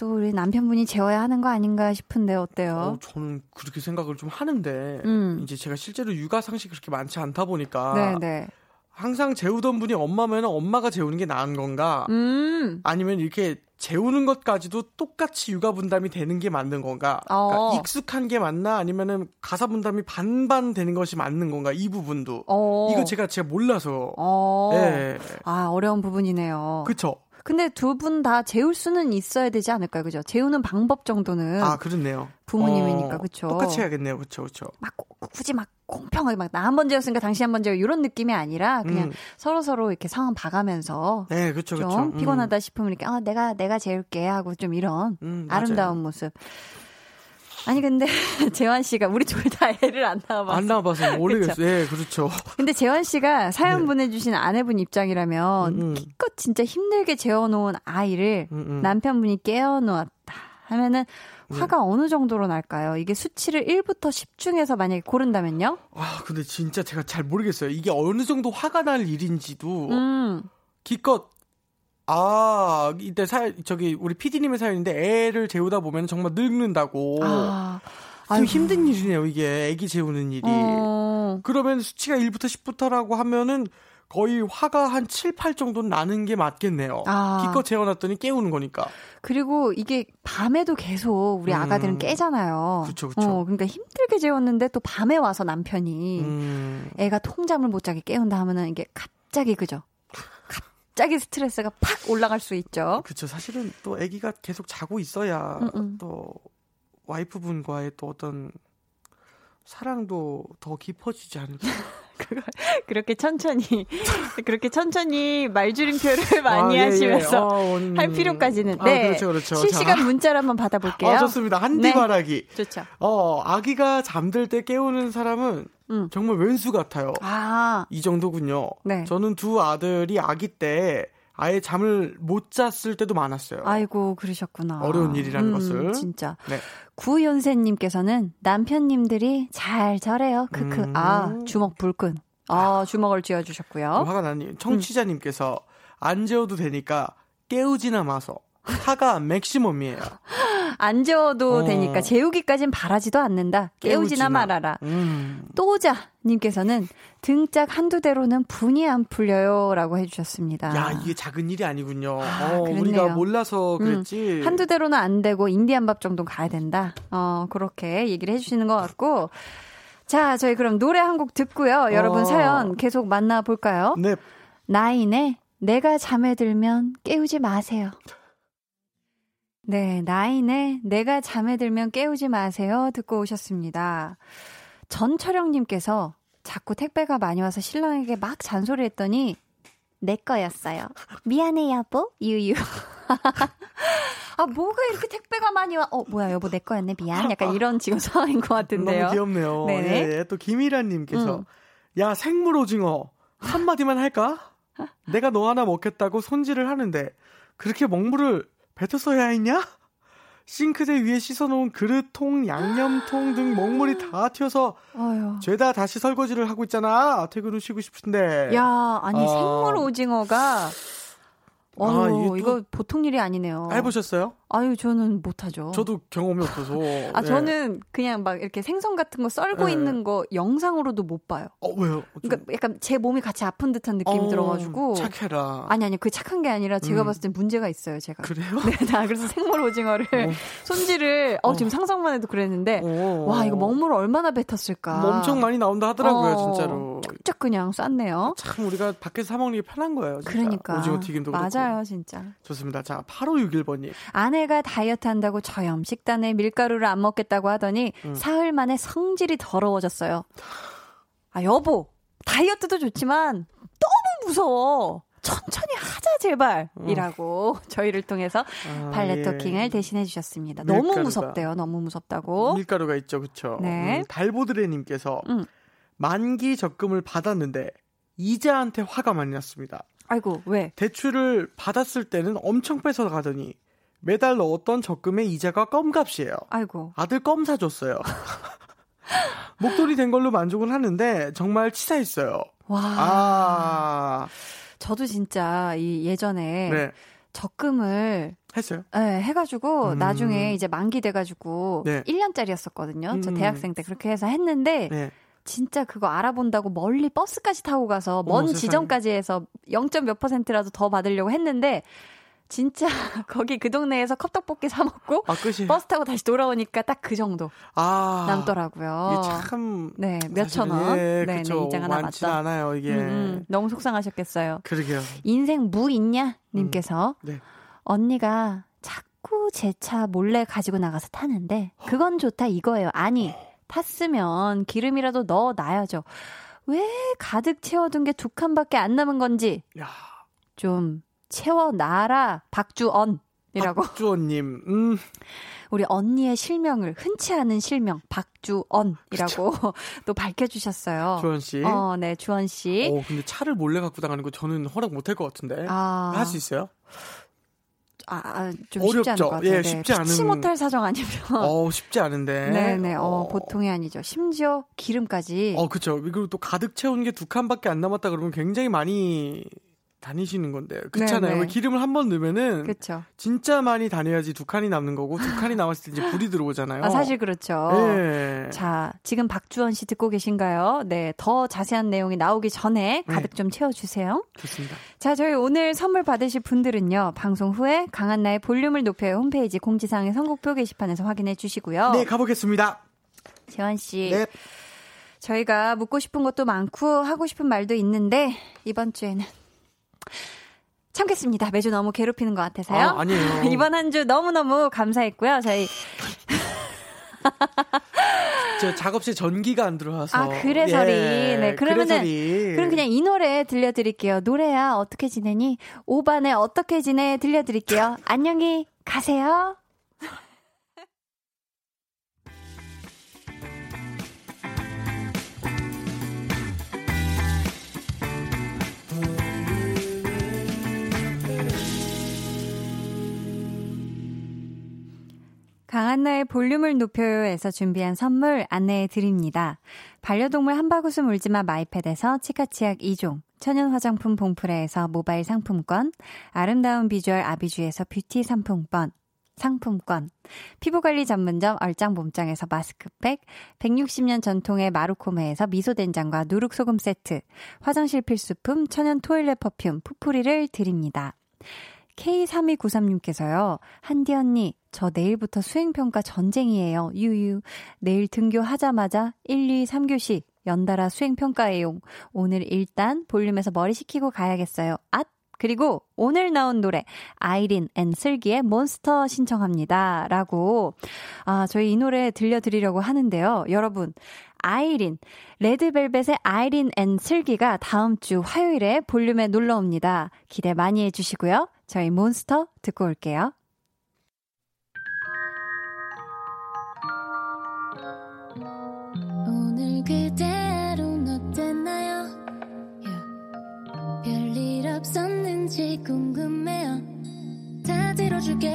또 우리 남편분이 재워야 하는 거 아닌가 싶은데 어때요? 어, 저는 그렇게 생각을 좀 하는데 음. 이제 제가 실제로 육아 상식이 그렇게 많지 않다 보니까 네네. 네. 항상 재우던 분이 엄마면 엄마가 재우는 게 나은 건가? 음. 아니면 이렇게 재우는 것까지도 똑같이 육아 분담이 되는 게 맞는 건가? 어. 그러니까 익숙한 게 맞나? 아니면은 가사 분담이 반반 되는 것이 맞는 건가? 이 부분도 어. 이거 제가 제가 몰라서. 어. 네. 아 어려운 부분이네요. 그렇죠. 근데 두 분 다 재울 수는 있어야 되지 않을까요? 그죠? 재우는 방법 정도는. 아, 그렇네요. 부모님이니까, 어, 그쵸? 똑같이 해야겠네요. 그쵸, 그쵸. 막, 굳이 막 공평하게 막 나 한 번 재웠으니까 당신 한 번 재워 이런 느낌이 아니라 그냥 음. 서로 서로 이렇게 상황 봐가면서. 네, 그쵸, 좀 그쵸. 음. 피곤하다 싶으면 이렇게, 아, 내가, 내가 재울게 하고 좀 이런 음, 아름다운 모습. 아니 근데 재환 씨가 우리 둘 다 애를 안 낳아봐서 안 낳아봐서 모르겠어요. 예, 그렇죠. 근데 재환 씨가 사연 네. 보내주신 아내분 입장이라면 음, 음. 기껏 진짜 힘들게 재워놓은 아이를 음, 음. 남편분이 깨워놓았다 하면은 네. 화가 네. 어느 정도로 날까요? 이게 수치를 1부터 10 중에서 만약에 고른다면요? 아, 근데 진짜 제가 잘 모르겠어요. 이게 어느 정도 화가 날 일인지도 음. 기껏 아, 이때 사 저기 우리 PD님의 사연인데 애를 재우다 보면 정말 늙는다고. 아. 좀 힘든 일이네요, 이게. 애기 재우는 일이. 어. 그러면 수치가 1부터 10부터라고 하면은 거의 화가 한 7, 8 정도는 나는 게 맞겠네요. 아. 기껏 재워놨더니 깨우는 거니까. 그리고 이게 밤에도 계속 우리 음. 아가들은 깨잖아요. 그쵸, 그쵸. 어, 그러니까 힘들게 재웠는데 또 밤에 와서 남편이 음. 애가 통잠을 못 자게 깨운다 하면은 이게 갑자기 그죠? 갑자기 스트레스가 팍 올라갈 수 있죠. 그렇죠. 사실은 또 아기가 계속 자고 있어야 음음. 또 와이프분과의 또 어떤 사랑도 더 깊어지지 않을까? 그렇게 천천히 그렇게 천천히 말줄임표를 많이 아, 예, 예. 하시면서 어, 음. 할 필요까지는 아, 네 그렇죠, 그렇죠. 실시간 자. 문자를 한번 받아볼게요. 아, 좋습니다. 한디 바라기. 네. 좋죠. 어 아기가 잠들 때 깨우는 사람은 음. 정말 왼수 같아요. 아. 이 정도군요. 네. 저는 두 아들이 아기 때 아예 잠을 못 잤을 때도 많았어요. 아이고, 그러셨구나. 어려운 일이라는 음, 것을. 진짜. 네. 구연세님께서는 남편님들이 잘 저래요. 크크. 음. 아, 주먹 불끈. 아, 주먹을 쥐어주셨고요. 화가 나니. 청취자님께서 음. 안 재워도 되니까 깨우지나 마서. 화가 맥시멈이에요. 안 재워도 어. 되니까 재우기까진 바라지도 않는다. 깨우지나, 깨우지나. 말아라. 음. 또자 님께서는 등짝 한두 대로는 분이 안 풀려요라고 해주셨습니다. 야 이게 작은 일이 아니군요. 아, 어, 우리가 몰라서 음. 그랬지. 음, 한두 대로는 안 되고 인디안 밥 정도 가야 된다. 어 그렇게 얘기를 해주시는 것 같고. 자, 저희 그럼 노래 한 곡 듣고요. 여러분 어. 사연 계속 만나볼까요? 네. 나인의 내가 잠에 들면 깨우지 마세요. 네, 나인의 내가 잠에 들면 깨우지 마세요. 듣고 오셨습니다. 전철영님께서 자꾸 택배가 많이 와서 신랑에게 막 잔소리 했더니 내 거였어요. 미안해, 여보. 유유. 아, 뭐가 이렇게 택배가 많이 와? 어, 뭐야, 여보, 내 거였네. 미안. 약간 이런 지금 상황인 것 같은데요. 너무 귀엽네요. 네 예, 예. 또 김희란님께서, 음. 야, 생물 오징어. 한 마디만 할까? 내가 너 하나 먹겠다고 손질을 하는데, 그렇게 먹물을 뱉어서야 했냐? 싱크대 위에 씻어놓은 그릇통, 양념통 등 먹물이 다 튀어서 어휴. 죄다 다시 설거지를 하고 있잖아. 퇴근 후 쉬고 싶은데. 야, 아니 아. 생물 오징어가 어, 아, 이거 보통 일이 아니네요. 해보셨어요? 아유, 저는 못하죠. 저도 경험이 없어서. 아, 네. 저는 그냥 막 이렇게 생선 같은 거 썰고 네. 있는 거 영상으로도 못 봐요. 어, 왜요? 좀... 그러니까 약간 제 몸이 같이 아픈 듯한 느낌이 어, 들어가지고. 착해라. 아니, 아니, 그 착한 게 아니라 제가 음. 봤을 땐 문제가 있어요, 제가. 그래요? 네, 나 그래서 생물 오징어를 어. 손질을, 어, 지금 어. 상상만 해도 그랬는데, 어. 와, 이거 먹물을 얼마나 뱉었을까. 뭐 엄청 많이 나온다 하더라고요, 어, 진짜로. 쫙쫙 그냥 쌌네요. 참, 우리가 밖에서 사먹는 게 편한 거예요. 진짜. 그러니까. 오징어 튀김도 그렇고. 맞아요, 진짜. 좋습니다. 자, 8561번님. 아내가 다이어트 한 한다고 저염 식단에 밀가루를 안 먹겠다고 하더니 음. 사흘 만에 성질이 더러워졌어요. 아 여보 다이어트도 좋지만 너무 무서워. 천천히 하자 제발 음. 이라고 저희를 통해서 아, 발레 토킹을 예. 대신해 주셨습니다. 너무 무섭대요. 너무 무섭다고. 밀가루가 있죠. 그렇죠. 네. 음, 달보드레 님께서 음. 만기 적금을 받았는데 이자한테 화가 많이 났습니다. 아이고 왜? 대출을 받았을 때는 엄청 뺏어 가더니 매달 넣었던 적금의 이자가 껌값이에요. 아이고. 아들 껌 사줬어요. 목돈이 된 걸로 만족은 하는데 정말 치사했어요. 와. 아. 저도 진짜 이 예전에 네. 적금을 했어요? 네, 해가지고 음. 나중에 이제 만기 돼가지고 네. 1년짜리였었거든요. 음. 저 대학생 때 그렇게 해서 했는데 네. 진짜 그거 알아본다고 멀리 버스까지 타고 가서 먼 어머, 지점까지 해서 0. 몇 퍼센트라도 더 받으려고 했는데 진짜 거기 그 동네에서 컵떡볶이 사 먹고 아, 버스 타고 다시 돌아오니까 딱 그 정도 아, 남더라고요. 참 네, 몇천 원. 예, 네, 네, 이장 하나 맞다. 않아요, 이게. 음, 음, 너무 속상하셨겠어요. 그러게요. 인생 무 있냐 님께서 음, 네. 언니가 자꾸 제 차 몰래 가지고 나가서 타는데 그건 좋다 이거예요. 아니, 탔으면 기름이라도 넣어 놔야죠. 왜 가득 채워둔 게 두 칸밖에 안 남은 건지. 야. 좀 채워놔라 박주언 이라고. 박주언님. 음. 우리 언니의 실명을 흔치 않은 실명 박주언이라고 또 밝혀주셨어요. 주원 씨. 어, 네, 주원 씨. 어, 근데 차를 몰래 갖고 나가는 거 저는 허락 못할 것 같은데. 아. 할 수 있어요? 아, 아, 좀 어렵죠. 쉽지 않을 것 같아요. 예, 쉽지 네. 않은. 못할 사정 아니면. 어, 쉽지 않은데. 네네, 어, 어, 보통이 아니죠. 심지어 기름까지. 어, 그쵸. 그리고 또 가득 채운 게 두 칸밖에 안 남았다 그러면 굉장히 많이 다니시는 건데 그렇잖아요. 네, 네. 기름을 한 번 넣으면은 그쵸. 진짜 많이 다녀야지 두 칸이 남는 거고 두 칸이 남았을 때 이제 불이 들어오잖아요. 아, 사실 그렇죠. 네. 자, 지금 박주원 씨 듣고 계신가요? 네, 더 자세한 내용이 나오기 전에 네. 가득 좀 채워주세요. 좋습니다. 자, 저희 오늘 선물 받으실 분들은요 방송 후에 강한나의 볼륨을 높여 홈페이지 공지사항의 선곡표 게시판에서 확인해 주시고요. 네, 가보겠습니다. 재환 씨. 네. 저희가 묻고 싶은 것도 많고 하고 싶은 말도 있는데 이번 주에는 참겠습니다. 매주 너무 괴롭히는 것 같아서요. 아, 아니에요. 이번 한 주 너무너무 감사했고요. 저희 저 작업실 전기가 안 들어와서. 아, 그래서리. 예, 네, 그러면은 그래서리. 그럼 그냥 이 노래 들려드릴게요. 노래야 어떻게 지내니? 5반에 어떻게 지내 들려드릴게요. 안녕히 가세요. 강한나의 볼륨을 높여요에서 준비한 선물 안내해 드립니다. 반려동물 한바구스 물지마 마이패드에서 치카치약 2종, 천연 화장품 봉프레에서 모바일 상품권, 아름다운 비주얼 아비주에서 뷰티 상품권, 상품권, 피부관리 전문점 얼짱 몸짱에서 마스크팩, 160년 전통의 마루코메에서 미소된장과 누룩소금 세트, 화장실 필수품 천연 토일렛 퍼퓸 푸풀이를 드립니다. K3293님께서요, 한디 언니, 저 내일부터 수행평가 전쟁이에요. 유유. 내일 등교하자마자 1, 2, 3교시 연달아 수행평가에용. 오늘 일단 볼륨에서 머리 식히고 가야겠어요. 앗! 그리고 오늘 나온 노래 아이린 앤 슬기의 몬스터 신청합니다. 라고 아, 저희 이 노래 들려드리려고 하는데요. 여러분 아이린 레드벨벳의 아이린 앤 슬기가 다음 주 화요일에 볼륨에 놀러 옵니다. 기대 많이 해 주시고요. 저희 몬스터 듣고 올게요. 다 들어줄게요.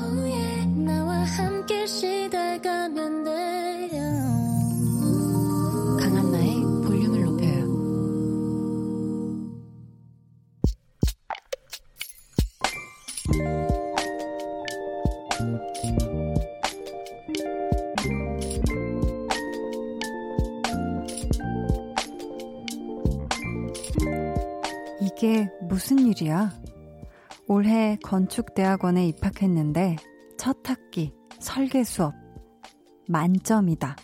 Oh yeah. 나와 함께 시달가면 돼요. 이게 무슨 일이야? 올해 건축대학원에 입학했는데 첫 학기 설계 수업 만점이다.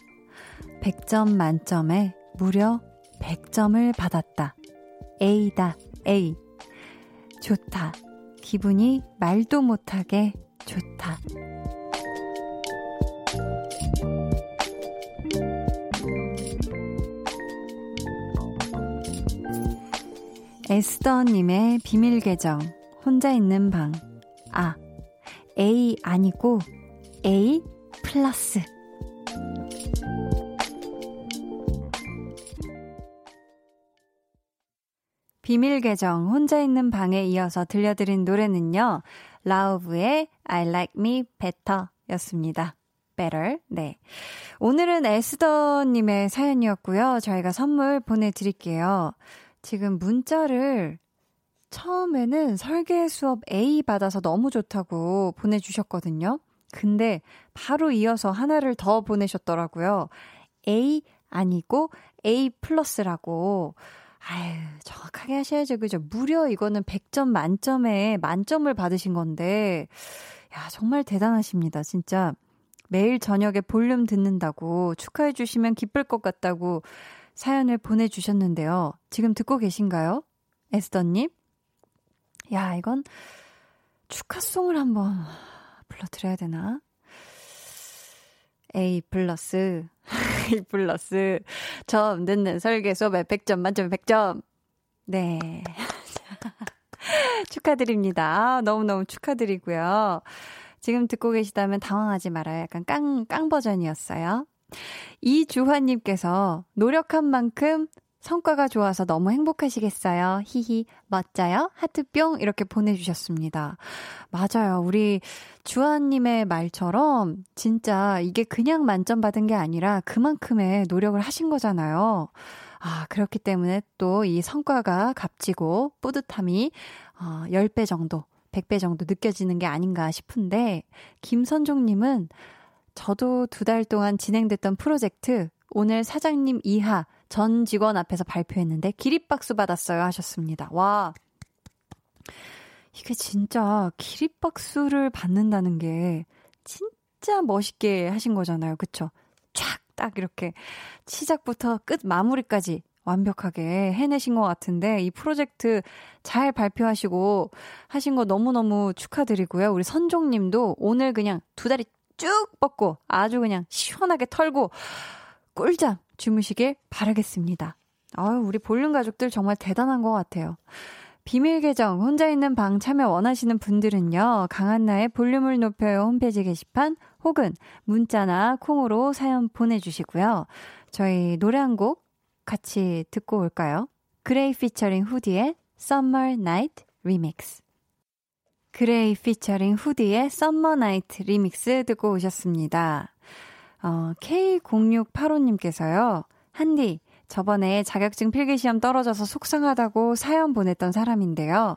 100점 만점에 무려 100점을 받았다. A다, A. 좋다. 기분이 말도 못하게 좋다. 에스더님의 비밀 계정, 혼자 있는 방. 아, A 아니고 A 플러스. 비밀 계정, 혼자 있는 방에 이어서 들려드린 노래는요, 라우브의 I like me better 였습니다. better. 네. 오늘은 에스더님의 사연이었고요. 저희가 선물 보내드릴게요. 지금 문자를 처음에는 설계 수업 A 받아서 너무 좋다고 보내주셨거든요. 근데 바로 이어서 하나를 더 보내셨더라고요. A 아니고 A 플러스라고. 아유, 정확하게 하셔야죠. 그죠? 무려 이거는 100점 만점에 만점을 받으신 건데, 야, 정말 대단하십니다. 진짜. 매일 저녁에 볼륨 듣는다고 축하해주시면 기쁠 것 같다고 사연을 보내주셨는데요. 지금 듣고 계신가요? 에스더님? 야, 이건 축하송을 한번 불러드려야 되나? A 플러스, A 플러스, 점 듣는 설계 수업에 100점 만점에 100점. 네. 축하드립니다. 너무너무 축하드리고요. 지금 듣고 계시다면 당황하지 말아요. 약간 깡, 깡 버전이었어요. 이주환님께서 노력한 만큼 성과가 좋아서 너무 행복하시겠어요. 히히, 멋져요? 하트뿅 이렇게 보내주셨습니다. 맞아요. 우리 주환님의 말처럼 진짜 이게 그냥 만점 받은 게 아니라 그만큼의 노력을 하신 거잖아요. 아, 그렇기 때문에 또 이 성과가 값지고 뿌듯함이 어, 10배 정도, 100배 정도 느껴지는 게 아닌가 싶은데, 김선종님은 저도 두 달 동안 진행됐던 프로젝트 오늘 사장님 이하 전 직원 앞에서 발표했는데 기립박수 받았어요 하셨습니다. 와. 이게 진짜 기립박수를 받는다는 게 진짜 멋있게 하신 거잖아요. 그쵸? 촥! 딱 이렇게 시작부터 끝 마무리까지 완벽하게 해내신 것 같은데 이 프로젝트 잘 발표하시고 하신 거 너무너무 축하드리고요. 우리 선종님도 오늘 그냥 두 다리 쭉 뻗고 아주 그냥 시원하게 털고 꿀잠 주무시길 바라겠습니다. 아유, 우리 볼륨 가족들 정말 대단한 것 같아요. 비밀 계정 혼자 있는 방 참여 원하시는 분들은요. 강한나의 볼륨을 높여요 홈페이지 게시판 혹은 문자나 콩으로 사연 보내주시고요. 저희 노래 한 곡 같이 듣고 올까요? 그레이 피처링 후디의 Summer Night Remix 그레이 피처링 후디의 Summer Night Remix 듣고 오셨습니다. 어, K0685님께서요. 한디, 저번에 자격증 필기시험 떨어져서 속상하다고 사연 보냈던 사람인데요.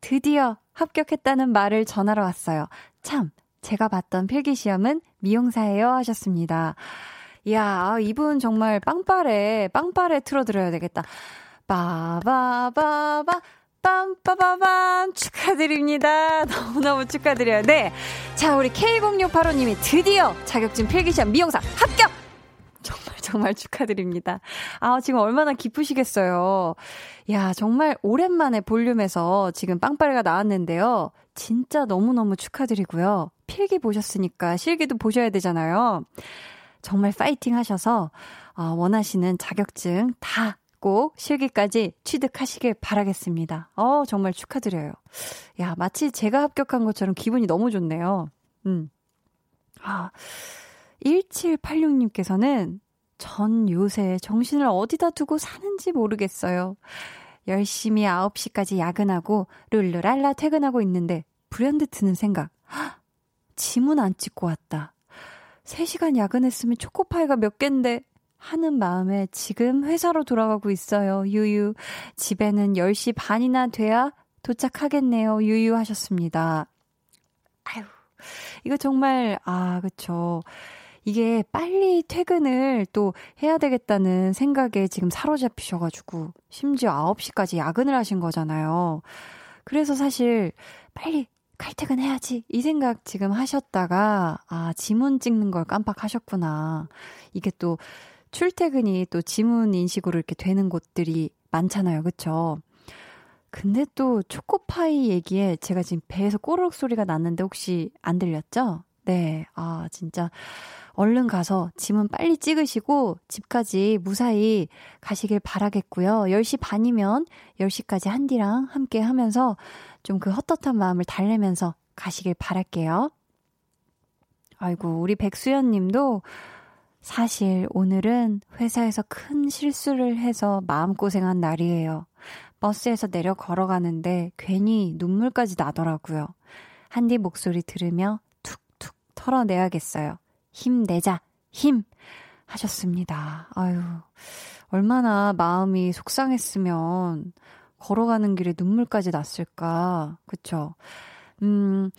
드디어 합격했다는 말을 전하러 왔어요. 참, 제가 봤던 필기시험은 미용사예요 하셨습니다. 이야, 이분 정말 빵빠레, 빵빠레 틀어드려야 되겠다. 빠바바바, 빰빠바밤 축하드립니다. 너무너무 축하드려요. 네. 자, 우리 K0685님이 드디어 자격증 필기시험 미용사 합격! 정말 정말 축하드립니다. 아, 지금 얼마나 기쁘시겠어요. 야, 정말 오랜만에 볼륨에서 지금 빵빠레가 나왔는데요. 진짜 너무너무 축하드리고요. 필기 보셨으니까 실기도 보셔야 되잖아요. 정말 파이팅 하셔서, 어, 원하시는 자격증 다 꼭 실기까지 취득하시길 바라겠습니다. 어, 정말 축하드려요. 야, 마치 제가 합격한 것처럼 기분이 너무 좋네요. 음. 아, 1786님께서는 전 요새 정신을 어디다 두고 사는지 모르겠어요. 열심히 9시까지 야근하고 룰루랄라 퇴근하고 있는데 불현듯 드는 생각. 헉, 지문 안 찍고 왔다. 3시간 야근했으면 초코파이가 몇 갠데 하는 마음에 지금 회사로 돌아가고 있어요. 유유. 집에는 10시 반이나 돼야 도착하겠네요. 유유 하셨습니다. 아유. 이거 정말 아, 그쵸. 이게 빨리 퇴근을 또 해야 되겠다는 생각에 지금 사로잡히셔 가지고, 심지어 9시까지 야근을 하신 거잖아요. 그래서 사실, 빨리 칼퇴근 해야지. 이 생각 지금 하셨다가, 아, 지문 찍는 걸 깜빡하셨구나. 이게 또, 출퇴근이 또 지문 인식으로 이렇게 되는 곳들이 많잖아요. 그쵸? 근데 또 초코파이 얘기에 제가 지금 배에서 꼬르륵 소리가 났는데 혹시 안 들렸죠? 네. 아, 진짜. 얼른 가서 짐은 빨리 찍으시고 집까지 무사히 가시길 바라겠고요. 10시 반이면 10시까지 한디랑 함께 하면서 좀 그 헛헛한 마음을 달래면서 가시길 바랄게요. 아이고, 우리 백수연 님도 사실 오늘은 회사에서 큰 실수를 해서 마음고생한 날이에요. 버스에서 내려 걸어가는데 괜히 눈물까지 나더라고요. 한디 목소리 들으며 툭툭 털어내야겠어요. 힘내자, 힘! 하셨습니다. 아유, 얼마나 마음이 속상했으면 걸어가는 길에 눈물까지 났을까. 그쵸? 음,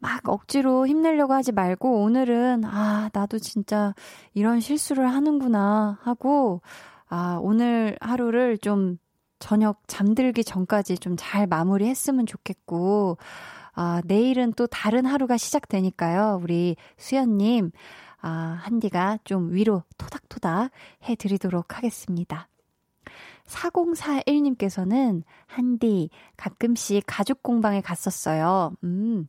막 억지로 힘내려고 하지 말고 오늘은, 아, 나도 진짜 이런 실수를 하는구나 하고, 아, 오늘 하루를 좀 저녁 잠들기 전까지 좀 잘 마무리 했으면 좋겠고, 아, 내일은 또 다른 하루가 시작되니까요. 우리 수연 님, 아, 한디가 좀 위로 토닥토닥 해드리도록 하겠습니다. 4041님께서는 한디 가끔씩 가죽 공방에 갔었어요. 음.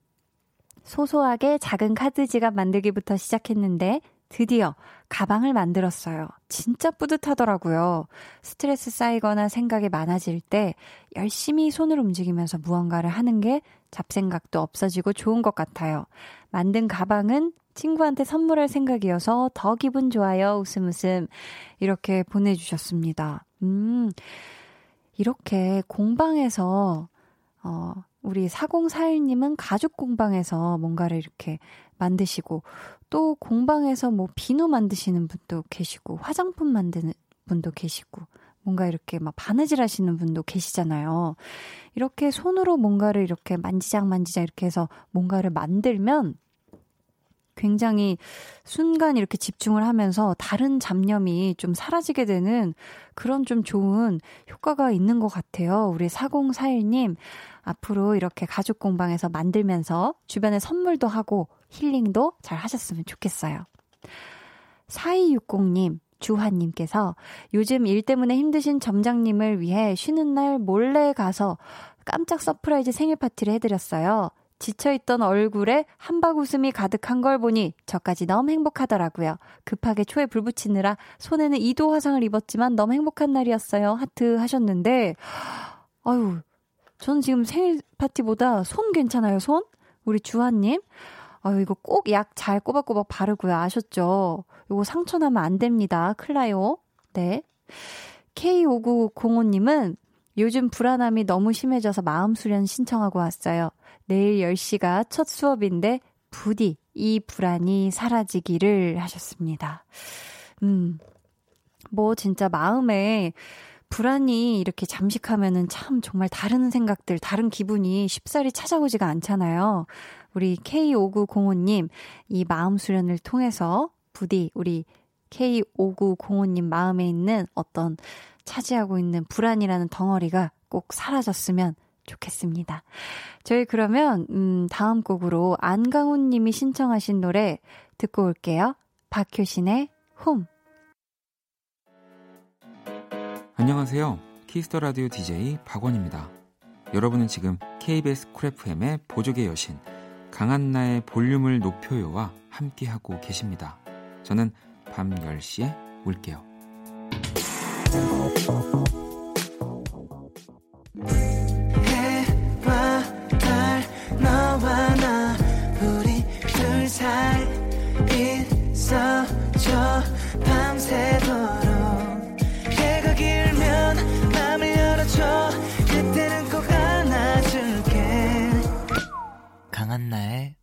소소하게 작은 카드 지갑 만들기부터 시작했는데 드디어 가방을 만들었어요. 진짜 뿌듯하더라고요. 스트레스 쌓이거나 생각이 많아질 때 열심히 손을 움직이면서 무언가를 하는 게 잡생각도 없어지고 좋은 것 같아요. 만든 가방은 친구한테 선물할 생각이어서 더 기분 좋아요. 웃음 웃음. 이렇게 보내주셨습니다. 음, 이렇게 공방에서, 어, 우리 4041님은 가죽 공방에서 뭔가를 이렇게 만드시고, 또 공방에서 뭐 비누 만드시는 분도 계시고, 화장품 만드는 분도 계시고, 뭔가 이렇게 막 바느질 하시는 분도 계시잖아요. 이렇게 손으로 뭔가를 이렇게 만지작 만지작 이렇게 해서 뭔가를 만들면 굉장히 순간 이렇게 집중을 하면서 다른 잡념이 좀 사라지게 되는 그런 좀 좋은 효과가 있는 것 같아요. 우리 4041님, 앞으로 이렇게 가죽 공방에서 만들면서 주변에 선물도 하고 힐링도 잘 하셨으면 좋겠어요. 4260님, 주환님께서 요즘 일 때문에 힘드신 점장님을 위해 쉬는 날 몰래 가서 깜짝 surprise 생일 파티를 해드렸어요. 지쳐있던 얼굴에 함박웃음이 가득한 걸 보니 저까지 너무 행복하더라고요. 급하게 초에 불 붙이느라 손에는 2도 화상을 입었지만 너무 행복한 날이었어요. 하트 하셨는데, 아유, 저는 지금 생일 파티보다 손 괜찮아요, 손? 우리 주하님? 아유, 이거 꼭 약 잘 꼬박꼬박 바르고요. 아셨죠? 이거 상처나면 안 됩니다. 클 나요. 네. K5905님은 요즘 불안함이 너무 심해져서 마음 수련 신청하고 왔어요. 내일 10시가 첫 수업인데 부디 이 불안이 사라지기를 하셨습니다. 음. 뭐 진짜 마음에 불안이 이렇게 잠식하면은 참 정말 다른 생각들, 다른 기분이 쉽사리 찾아오지가 않잖아요. 우리 K5905님, 이 마음 수련을 통해서 부디 우리 K5905님 마음에 있는 어떤 차지하고 있는 불안이라는 덩어리가 꼭 사라졌으면 좋겠습니다. 저희 그러면, 음, 다음 곡으로 안강훈 님이 신청하신 노래 듣고 올게요. 박효신의 홈. 안녕하세요. Kiss the Radio DJ 박원입니다. 여러분은 지금 KBS 쿨 FM의 보조개 여신 강한나의 볼륨을 높여요와 함께하고 계십니다. 저는 밤 10시에 올게요.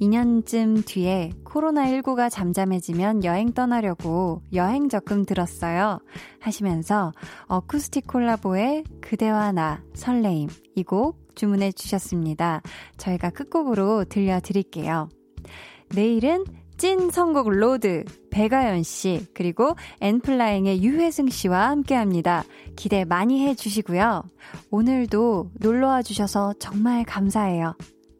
2년쯤 뒤에 코로나19가 잠잠해지면 여행 떠나려고 여행 적금 들었어요. 하시면서 어쿠스틱 콜라보의 그대와 나 설레임 이 곡 주문해 주셨습니다. 저희가 끝곡으로 들려드릴게요. 내일은 찐 선곡 road 배가연 씨 그리고 엔플라잉의 유회승 씨와 함께합니다. 기대 많이 해주시고요. 오늘도 놀러와 주셔서 정말 감사해요.